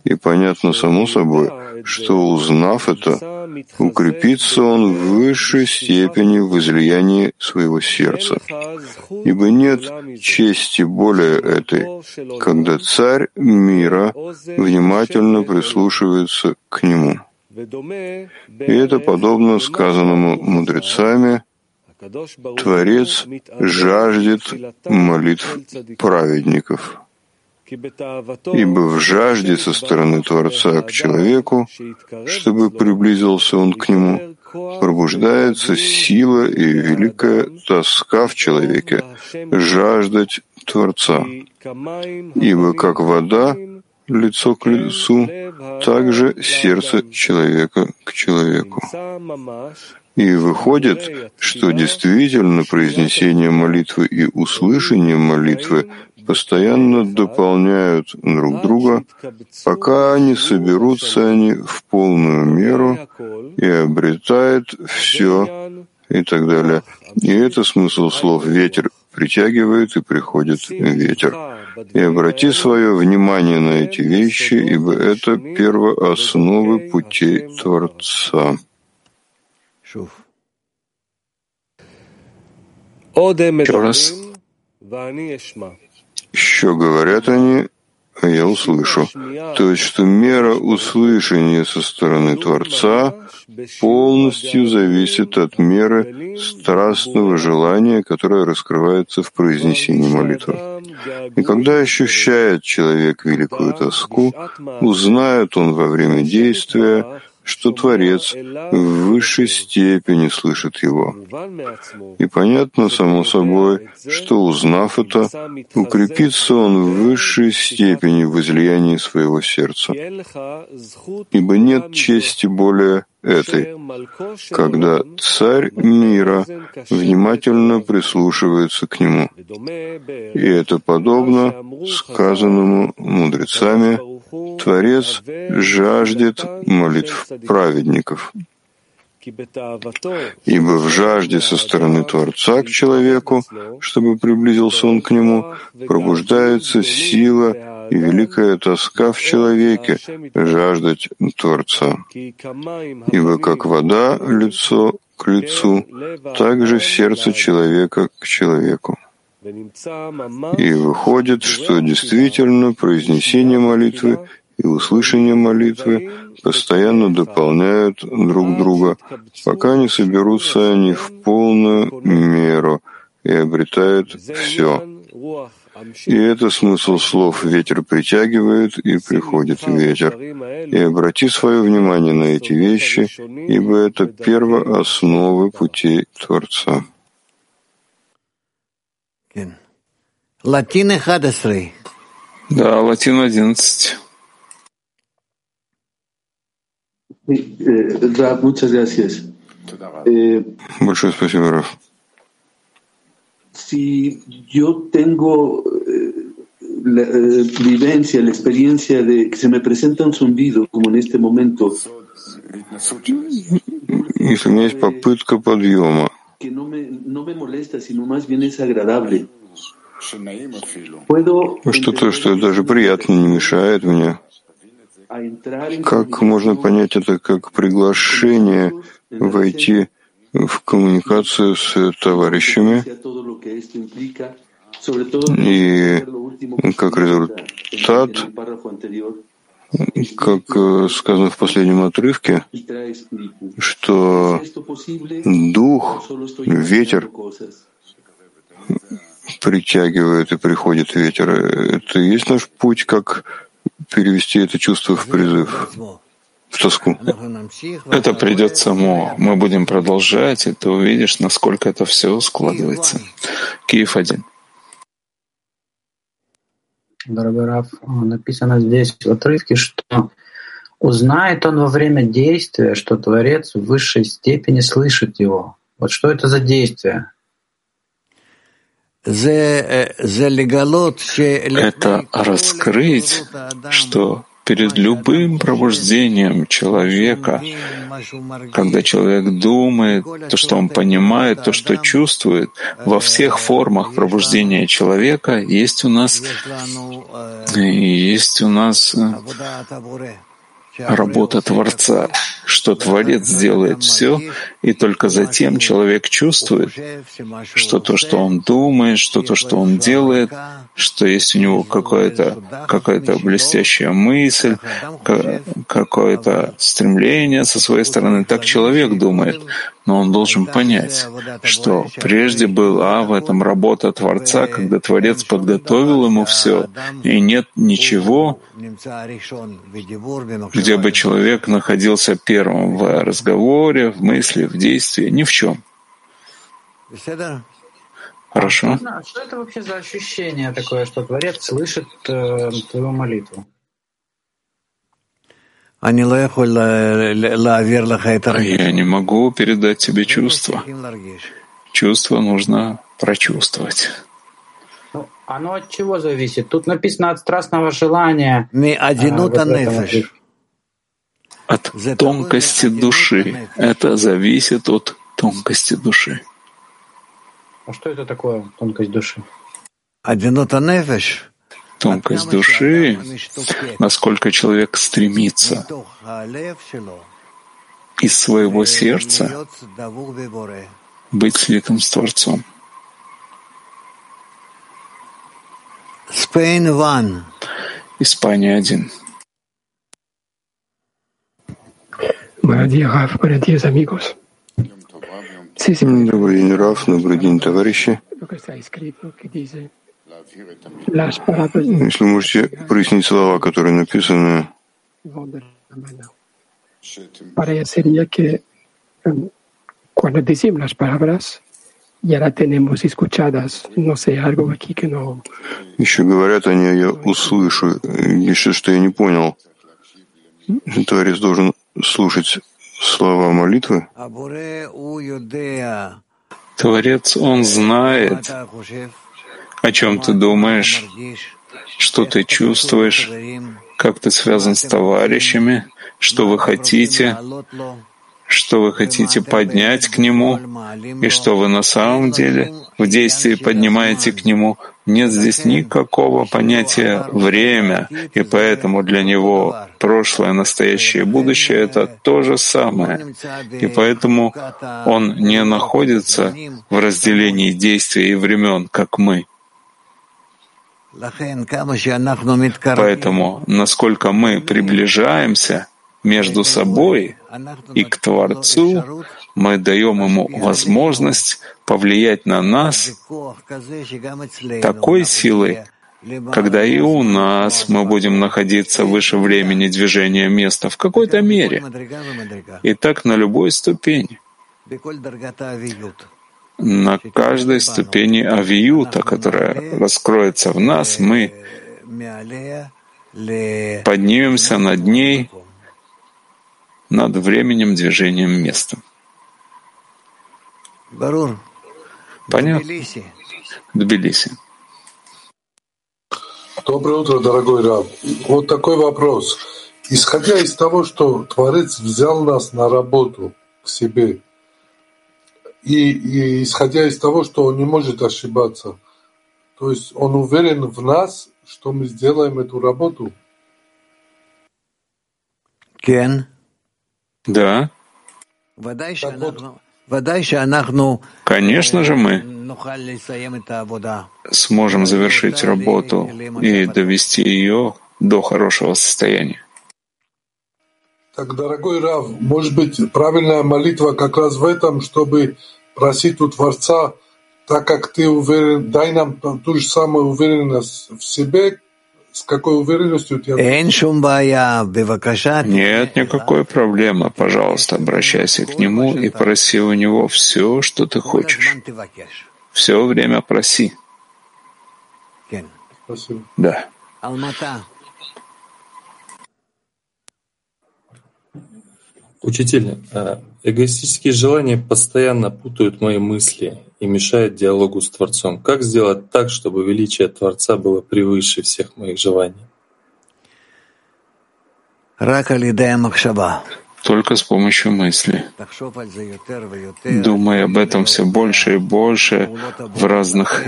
И понятно само собой, что узнав это, укрепится он в высшей степени в излиянии своего сердца. Ибо нет чести более этой, когда царь мира внимательно прислушивается к нему. И это подобно сказанному мудрецами Творец жаждет молитв праведников. Ибо в жажде со стороны Творца к человеку, чтобы приблизился он к нему, пробуждается сила и великая тоска в человеке, жаждать Творца. Ибо как вода лицо к лицу, также сердце человека к человеку. И выходит, что действительно произнесение молитвы и услышание молитвы постоянно дополняют друг друга, пока не соберутся они в полную меру и обретают все и так далее. И это смысл слов «ветер притягивает и приходит ветер». И обрати свое внимание на эти вещи, ибо это первоосновы путей Творца. Еще раз. Еще говорят они, я услышу. То есть, что мера услышания со стороны Творца полностью зависит от меры страстного желания, которое раскрывается в произнесении молитвы. И когда ощущает человек великую тоску, узнает он во время действия, что Творец в высшей степени слышит его. И понятно, само собой, что, узнав это, укрепится он в высшей степени в излиянии своего сердца. Ибо нет чести более этой, когда царь мира внимательно прислушивается к нему. И это подобно сказанному мудрецами, Творец жаждет молитв праведников. Ибо в жажде со стороны Творца к человеку, чтобы приблизился он к нему, пробуждается сила и великая тоска в человеке жаждать Творца. Ибо как вода лицо к лицу, так же сердце человека к человеку. И выходит, что действительно произнесение молитвы и услышание молитвы постоянно дополняют друг друга, пока не соберутся они в полную меру и обретают все. И это смысл слов «ветер притягивает и приходит ветер». И обрати свое внимание на эти вещи, ибо это первоосновы путей Творца. Латин 11. Да, латин 11. Большое спасибо, Раф si yo tengo eh, la eh, vivencia, la experiencia de que se me presenta un zumbido, como en este momento, если у меня есть попытка подъема, que no me, no me molesta, sino más bien es agradable. Что-то, что даже приятно не мешает мне. Как можно понять это как приглашение войти в коммуникацию с товарищами и как результат, как э, сказано в последнем отрывке, что дух, ветер притягивает и приходит ветер. Это и есть наш путь, как перевести это чувство в призыв тоску. Это придет само. Мы будем продолжать, и ты увидишь, насколько это все складывается. Киев один. Дорогой Раф, написано здесь в отрывке, что узнает он во время действия, что Творец в высшей степени слышит его. Вот что это за действие? Это раскрыть, что перед любым пробуждением человека, когда человек думает, то, что он понимает, то, что чувствует, во всех формах пробуждения человека есть у нас, есть у нас э, работа Творца, что Творец делает все, и только затем человек чувствует, что то, что он думает, что то, что он делает, что есть у него какая-то какая блестящая мысль, какое-то стремление со своей стороны. Так человек думает. Но он должен понять, что прежде была в этом работа Творца, когда Творец подготовил ему все, и нет ничего, где бы человек находился первым в разговоре, в мысли, в действии, ни в чем. Хорошо. А что это вообще за ощущение такое, что Творец слышит э, твою молитву? Я не могу передать тебе чувства. Чувство нужно прочувствовать. Ну, оно от чего зависит? Тут написано от страстного желания. А, от тонкости души. Это зависит от тонкости души. А что это такое, тонкость души? Тонкость души, насколько человек стремится из своего сердца быть слитым с Творцом. Испания один. Buenos días, Raf. Buenos días, amigos. Добрый день, Раф. Добрый день, товарищи. Если можете прояснить слова, которые написаны. Parecería que cuando decimos las palabras, ya las tenemos escuchadas. No sé, algo aquí que no... Еще говорят они, я услышу. Есть что я не понял. Творец должен слушать слова молитвы? Творец, Он знает, о чем ты думаешь, что ты чувствуешь, как ты связан с товарищами, что вы хотите, что вы хотите поднять к Нему, и что вы на самом деле в действии поднимаете к Нему. Нет здесь никакого понятия «время», и поэтому для Него прошлое, настоящее и будущее — это то же самое. И поэтому Он не находится в разделении действий и времен, как мы. Поэтому, насколько мы приближаемся между собой и к Творцу, мы даем ему возможность повлиять на нас такой силой, когда и у нас мы будем находиться выше времени движения места в какой-то мере. И так на любой ступени. На каждой ступени авиюта, которая раскроется в нас, мы поднимемся над ней, над временем, движением, местом. Понятно? Тбилиси. Доброе утро, дорогой Раб. Вот такой вопрос. Исходя из того, что Творец взял нас на работу к себе, и, и исходя из того, что он не может ошибаться, то есть он уверен в нас, что мы сделаем эту работу? Кен. Да. Конечно же, мы сможем завершить работу и довести ее до хорошего состояния. Так, дорогой Рав, может быть, правильная молитва как раз в этом, чтобы просить у Творца, так как ты уверен, дай нам ту же самую уверенность в себе, с какой уверенностью ты Нет никакой проблемы. Пожалуйста, обращайся к нему и проси у него все, что ты хочешь. Все время проси. Спасибо. Да. Учитель, э, эгоистические желания постоянно путают мои мысли и мешают диалогу с Творцом. Как сделать так, чтобы величие Творца было превыше всех моих желаний? только с помощью мысли. Думай об этом все больше и больше в разных,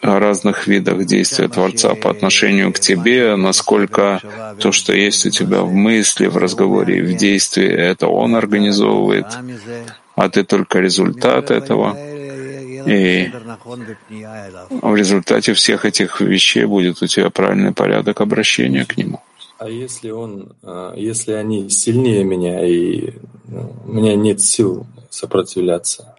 о разных видах действия Творца по отношению к тебе, насколько то, что есть у тебя в мысли, в разговоре в действии, это Он организовывает, а ты только результат этого. И в результате всех этих вещей будет у тебя правильный порядок обращения к Нему. А если он, а, если они сильнее меня, и ну, у меня нет сил сопротивляться?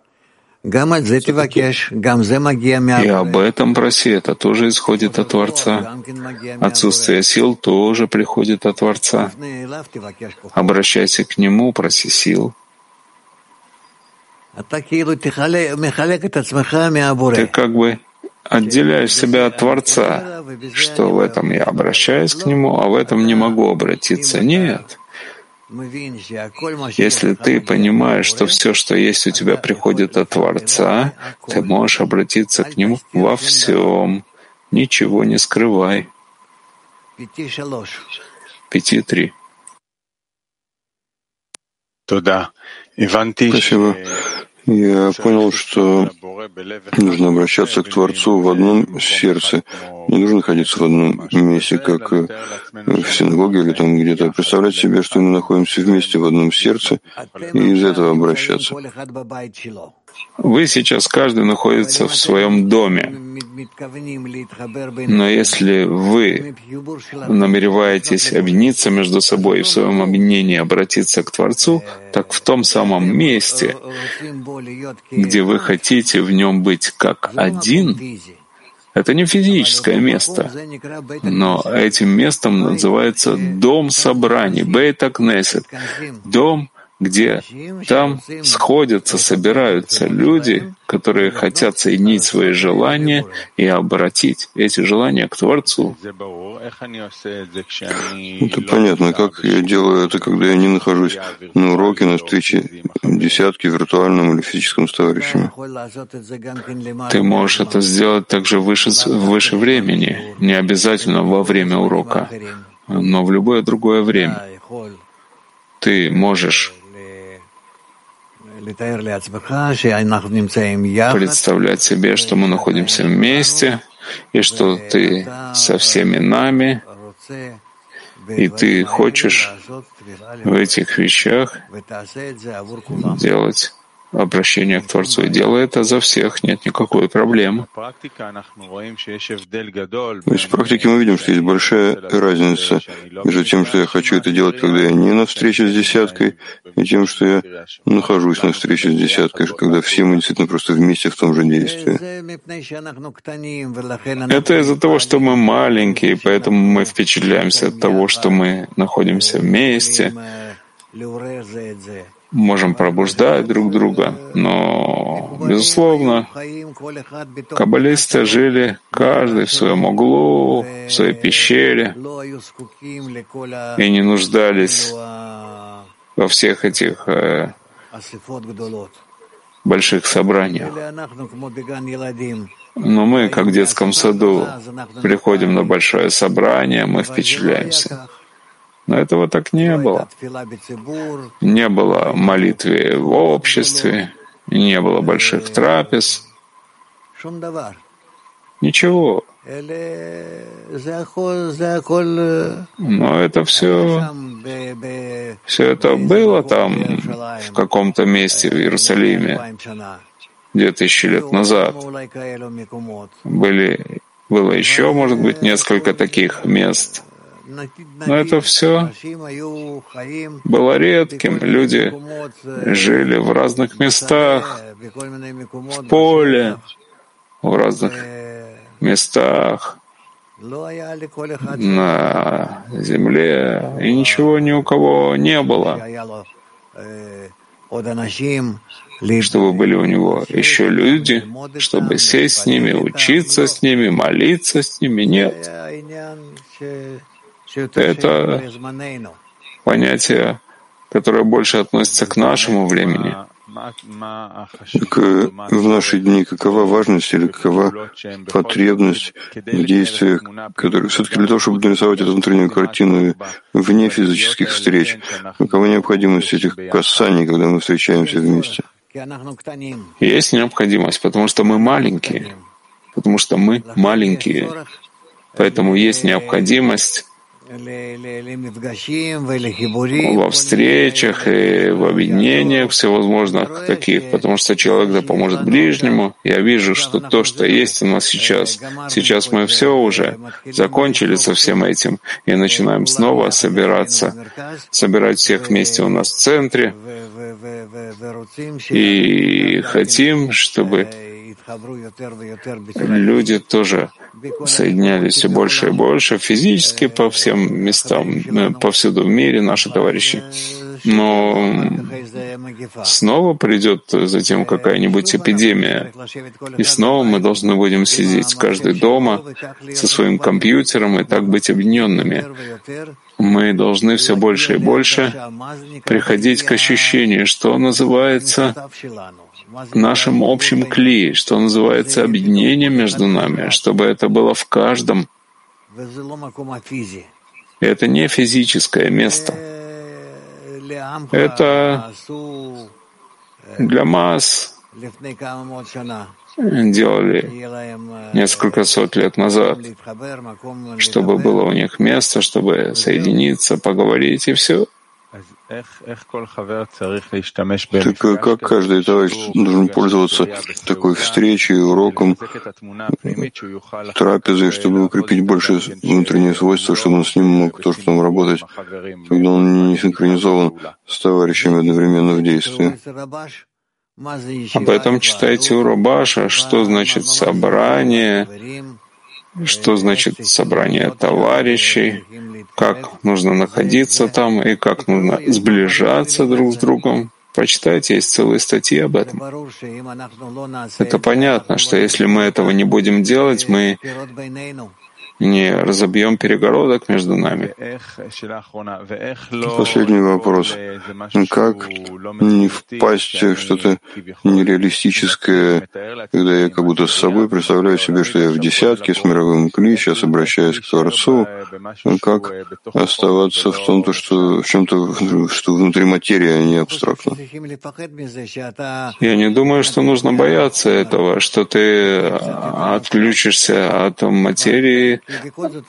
И об этом проси, это тоже исходит от Творца. Отсутствие сил тоже приходит от Творца. Обращайся к Нему, проси сил. Ты как бы отделяешь себя от Творца, что в этом я обращаюсь к Нему, а в этом не могу обратиться. Нет. Если ты понимаешь, что все, что есть у тебя, приходит от Творца, ты можешь обратиться к Нему во всем. Ничего не скрывай. Пяти три. Спасибо. Я понял, что нужно обращаться к Творцу в одном сердце. Не нужно находиться в одном месте, как в синагоге или там где-то. А представлять себе, что мы находимся вместе в одном сердце и из этого обращаться. Вы сейчас каждый находится в своем доме. Но если вы намереваетесь объединиться между собой и в своем объединении обратиться к Творцу, так в том самом месте, где вы хотите в нем быть как один, это не физическое место, но этим местом называется дом собраний, Бейта Кнесет, дом где там сходятся, собираются люди, которые хотят соединить свои желания и обратить эти желания к Творцу. Это понятно. Как я делаю это, когда я не нахожусь на уроке, на встрече десятки, виртуальном или физическом с товарищами? Ты можешь это сделать также выше, выше времени, не обязательно во время урока, но в любое другое время. Ты можешь представлять себе, что мы находимся вместе, и что ты со всеми нами, и ты хочешь в этих вещах делать обращение к Творцу и делай это за всех, нет никакой проблемы. То есть в практике мы видим, что есть большая разница между тем, что я хочу это делать, когда я не на встрече с десяткой, и тем, что я нахожусь на встрече с десяткой, когда все мы действительно просто вместе в том же действии. Это из-за того, что мы маленькие, поэтому мы впечатляемся от того, что мы находимся вместе можем пробуждать друг друга, но, безусловно, каббалисты жили каждый в своем углу, в своей пещере, и не нуждались во всех этих э, больших собраниях. Но мы, как в детском саду, приходим на большое собрание, мы впечатляемся. Но этого так не было. Не было молитвы в обществе, не было больших трапез. Ничего. Но это все, все это было там, в каком-то месте в Иерусалиме, две тысячи лет назад. Были, было еще, может быть, несколько таких мест — но это все было редким. Люди жили в разных местах, в поле, в разных местах, на земле, и ничего ни у кого не было, чтобы были у него еще люди, чтобы сесть с ними, учиться с ними, молиться с ними. Нет. Это понятие, которое больше относится к нашему времени. в наши дни какова важность или какова потребность в действиях, которые все-таки для того, чтобы нарисовать эту внутреннюю картину вне физических встреч, какова необходимость этих касаний, когда мы встречаемся вместе? Есть необходимость, потому что мы маленькие, потому что мы маленькие, поэтому есть необходимость во встречах и в объединениях всевозможных таких, потому что человек да поможет ближнему. Я вижу, что то, что есть у нас сейчас, сейчас мы все уже закончили со всем этим и начинаем снова собираться, собирать всех вместе у нас в центре. и хотим, чтобы люди тоже соединялись все больше и больше физически по всем местам, э, повсюду в мире, наши товарищи. Но снова придет затем какая-нибудь эпидемия, и снова мы должны будем сидеть каждый дома со своим компьютером и так быть объединенными. Мы должны все больше и больше приходить к ощущению, что называется нашим общим кли, что называется объединение между нами, чтобы это было в каждом. Это не физическое место. Это для масс делали несколько сот лет назад, чтобы было у них место, чтобы соединиться, поговорить и все. Так как каждый товарищ должен пользоваться такой встречей, уроком, трапезой, чтобы укрепить больше внутренние свойства, чтобы он с ним мог тоже потом работать, когда он не синхронизован с товарищами одновременно в действии. Об этом читайте у Рубаша, что значит собрание, что значит собрание товарищей, как нужно находиться там и как нужно сближаться друг с другом. Почитайте, есть целые статьи об этом. Это понятно, что если мы этого не будем делать, мы не разобьем перегородок между нами. Последний вопрос. Как не впасть в что-то нереалистическое, когда я как будто с собой представляю себе, что я в десятке с мировым кли, сейчас обращаюсь к Творцу, как оставаться в том, что в чем-то, что внутри материи, а не абстрактно? Я не думаю, что нужно бояться этого, что ты отключишься от материи,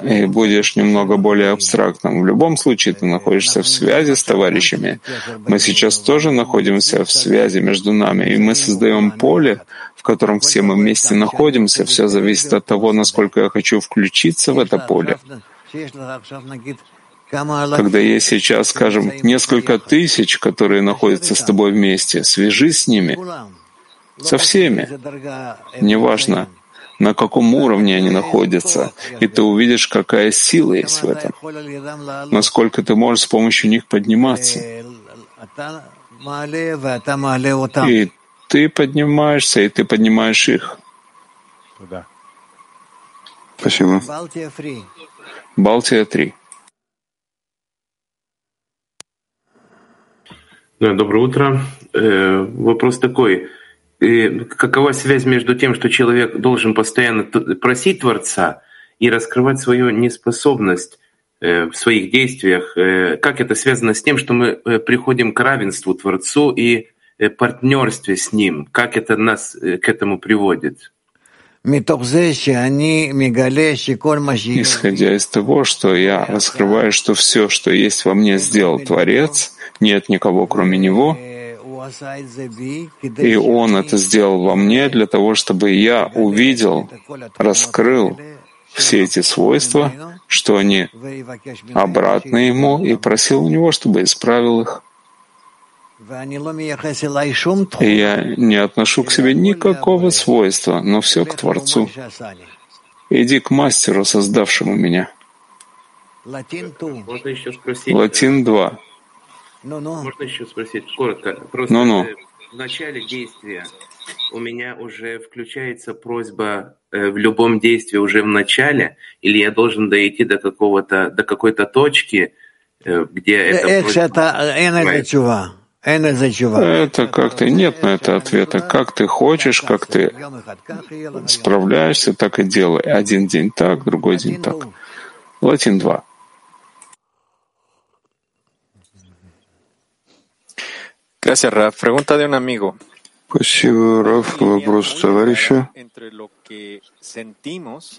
и будешь немного более абстрактным. В любом случае ты находишься в связи с товарищами. Мы сейчас тоже находимся в связи между нами, и мы создаем поле, в котором все мы вместе находимся. Все зависит от того, насколько я хочу включиться в это поле. Когда есть сейчас, скажем, несколько тысяч, которые находятся с тобой вместе, свяжись с ними, со всеми. Неважно, на каком уровне они находятся, и ты увидишь, какая сила есть в этом, насколько ты можешь с помощью них подниматься. И ты поднимаешься, и ты поднимаешь их. Спасибо. Балтия 3. Да, доброе утро. Э, вопрос такой какова связь между тем, что человек должен постоянно просить Творца и раскрывать свою неспособность э, в своих действиях, э, как это связано с тем, что мы э, приходим к равенству Творцу и партнерстве с Ним, как это нас к этому приводит? Исходя из того, что я раскрываю, что все, что есть во мне, сделал Творец, нет никого кроме Него, и Он это сделал во мне для того, чтобы я увидел, раскрыл все эти свойства, что они обратны Ему, и просил у Него, чтобы исправил их. И я не отношу к себе никакого свойства, но все к Творцу. Иди к мастеру, создавшему меня. Латин 2. Ну, ну. Можно еще спросить коротко? Просто ну, ну. в начале действия у меня уже включается просьба э, в любом действии уже в начале, или я должен дойти до какого-то, до какой-то точки, э, где это. Это как ты, нет на это ответа. Как ты хочешь, как ты справляешься, так и делай. Один день так, другой день так. Латин 2. Gracias, Raf. Pregunta de un amigo. Спасибо, Раф. Вопрос товарища.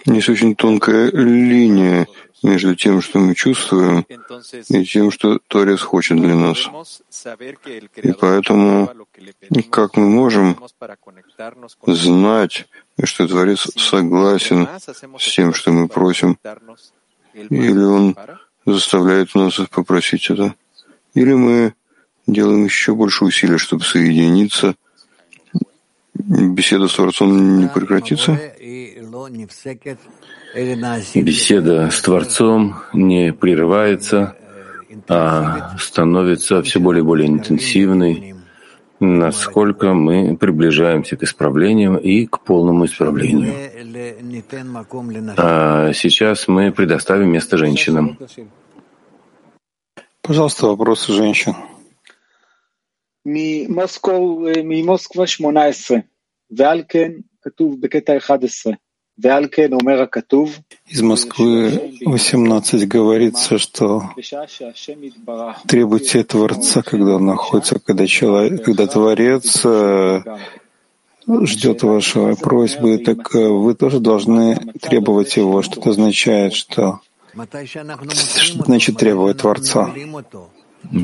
Есть очень тонкая линия между тем, что мы чувствуем, и тем, что Торец хочет для нас. И поэтому как мы можем знать, что Творец согласен с тем, что мы просим, или Он заставляет нас попросить это, или мы делаем еще больше усилий, чтобы соединиться — беседа с Творцом не прекратится? Беседа с Творцом не прерывается, а становится все более и более интенсивной, насколько мы приближаемся к исправлениям и к полному исправлению. А сейчас мы предоставим место женщинам. Пожалуйста, вопросы женщин. ממוסקבה 18, ועל כן כתוב בקטע 11, ועל כן אומר הכתוב, Из Москвы 18 говорится, что требуйте Творца, когда он находится, когда, человек, когда Творец э, ждет вашей просьбы, так э, вы тоже должны требовать его. Что это означает, что, что значит требовать Творца?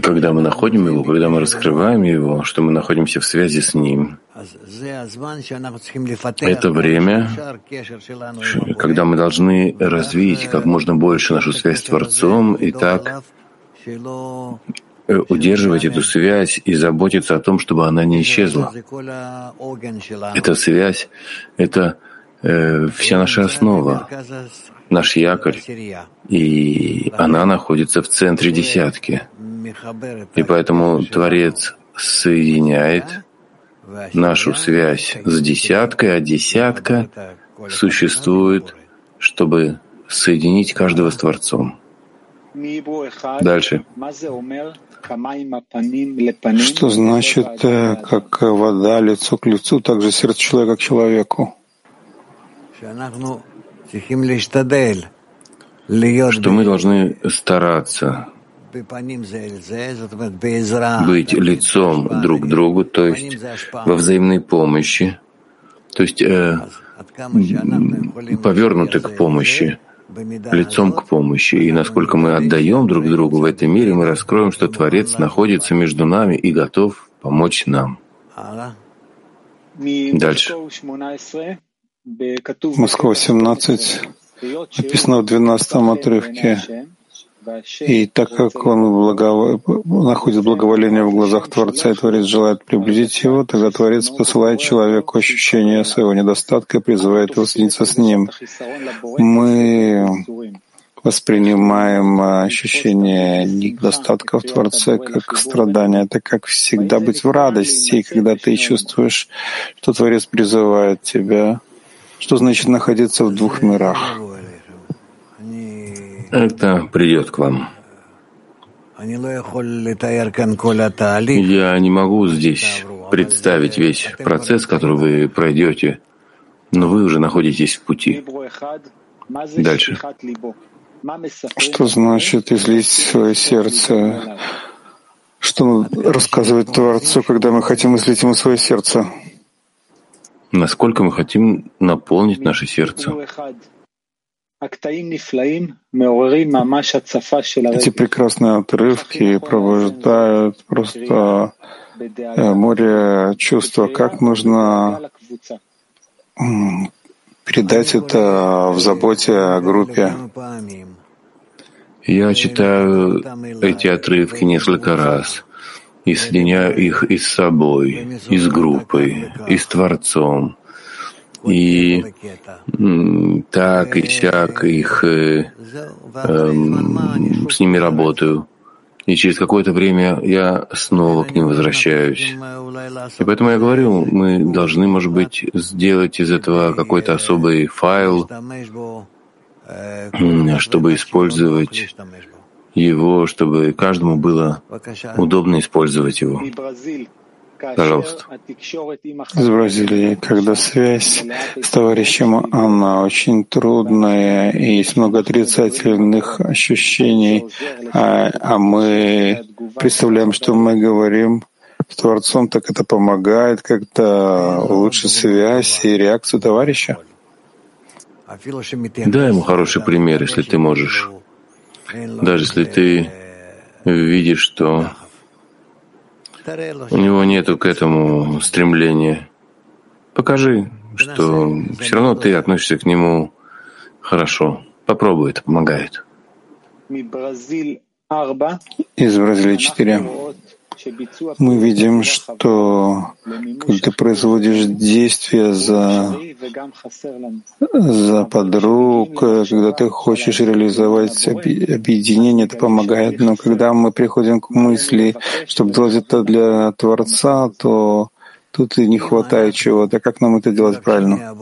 Когда мы находим его, когда мы раскрываем его, что мы находимся в связи с ним, это время, когда мы должны развить как можно больше нашу связь с Творцом и так удерживать эту связь и заботиться о том, чтобы она не исчезла. Эта связь — это э, вся наша основа, наш якорь, и она находится в центре десятки. И поэтому Творец соединяет нашу связь с десяткой, а десятка существует, чтобы соединить каждого с Творцом. Дальше. Что значит, э, как вода лицо к лицу, так же сердце человека к человеку? Что мы должны стараться быть лицом друг к другу, то есть во взаимной помощи, то есть э, повернуты к помощи, лицом к помощи. И насколько мы отдаем друг другу в этом мире, мы раскроем, что Творец находится между нами и готов помочь нам. Дальше. Москва 17, написано в 12 отрывке. И так как он благов... находит благоволение в глазах Творца, и Творец желает приблизить его, тогда Творец посылает человеку ощущение своего недостатка и призывает его соединиться с ним. Мы воспринимаем ощущение недостатка в Творце как страдание. Это как всегда быть в радости, когда ты чувствуешь, что Творец призывает тебя. Что значит находиться в двух мирах? Это придет к вам. Я не могу здесь представить весь процесс, который вы пройдете, но вы уже находитесь в пути. Дальше. Что значит излить свое сердце? Что рассказывает Творцу, когда мы хотим излить ему свое сердце? Насколько мы хотим наполнить наше сердце? Эти прекрасные отрывки пробуждают просто э, море чувства, как нужно передать это в заботе о группе. Я читаю эти отрывки несколько раз и соединяю их и с собой, и с группой, и с Творцом, и так и сяк их э, э, с ними работаю. И через какое-то время я снова к ним возвращаюсь. И поэтому я говорю, мы должны, может быть, сделать из этого какой-то особый файл, чтобы использовать его, чтобы каждому было удобно использовать его. Пожалуйста. Из Бразилии, когда связь с товарищем, она очень трудная, и есть много отрицательных ощущений, а, а мы представляем, что мы говорим с Творцом, так это помогает как-то улучшить связь и реакцию товарища. Дай ему хороший пример, если ты можешь. Даже если ты видишь, что у него нету к этому стремления, покажи, что все равно ты относишься к нему хорошо. Попробуй, это помогает. Из Бразилии 4 мы видим, что когда ты производишь действия за, за подруг, когда ты хочешь реализовать объединение, это помогает. Но когда мы приходим к мысли, чтобы делать это для Творца, то тут и не хватает чего-то. Как нам это делать правильно?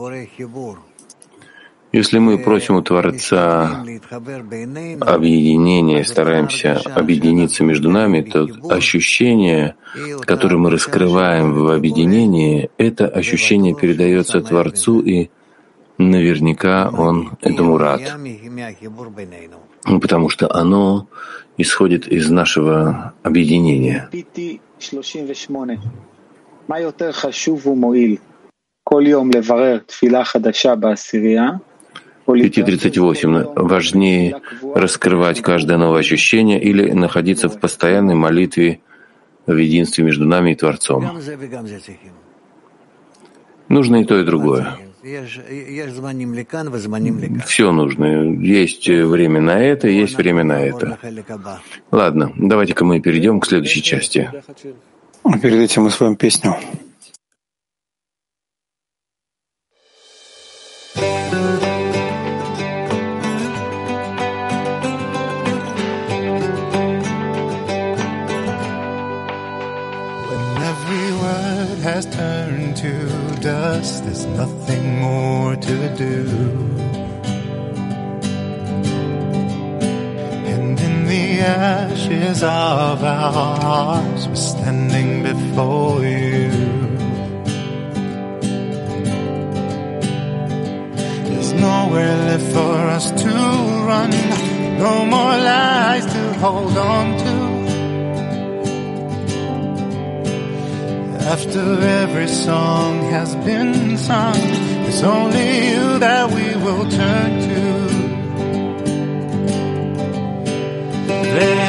Если мы просим у Творца объединения, стараемся объединиться между нами, то ощущение, которое мы раскрываем в объединении, это ощущение передается Творцу, и наверняка Он этому рад, потому что оно исходит из нашего объединения. 5.38. Важнее раскрывать каждое новое ощущение или находиться в постоянной молитве в единстве между нами и Творцом. Нужно и то, и другое. Все нужно. Есть время на это, есть время на это. Ладно, давайте-ка мы перейдем к следующей части. Перед этим мы с вами песню. Nothing more to do. And in the ashes of our hearts, we're standing before you. There's nowhere left for us to run, no more lies to hold on to. After every song has been sung, it's only you that we will turn to. There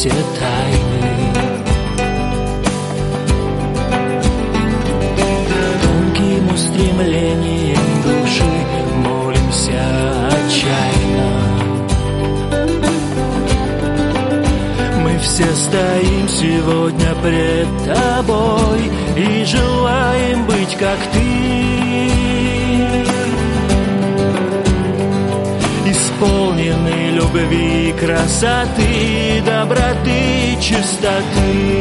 все тайны. Тонким устремлением души молимся отчаянно. Мы все стоим сегодня пред тобой и желаем быть как ты. Исполнены любви, красоты, доброты, чистоты.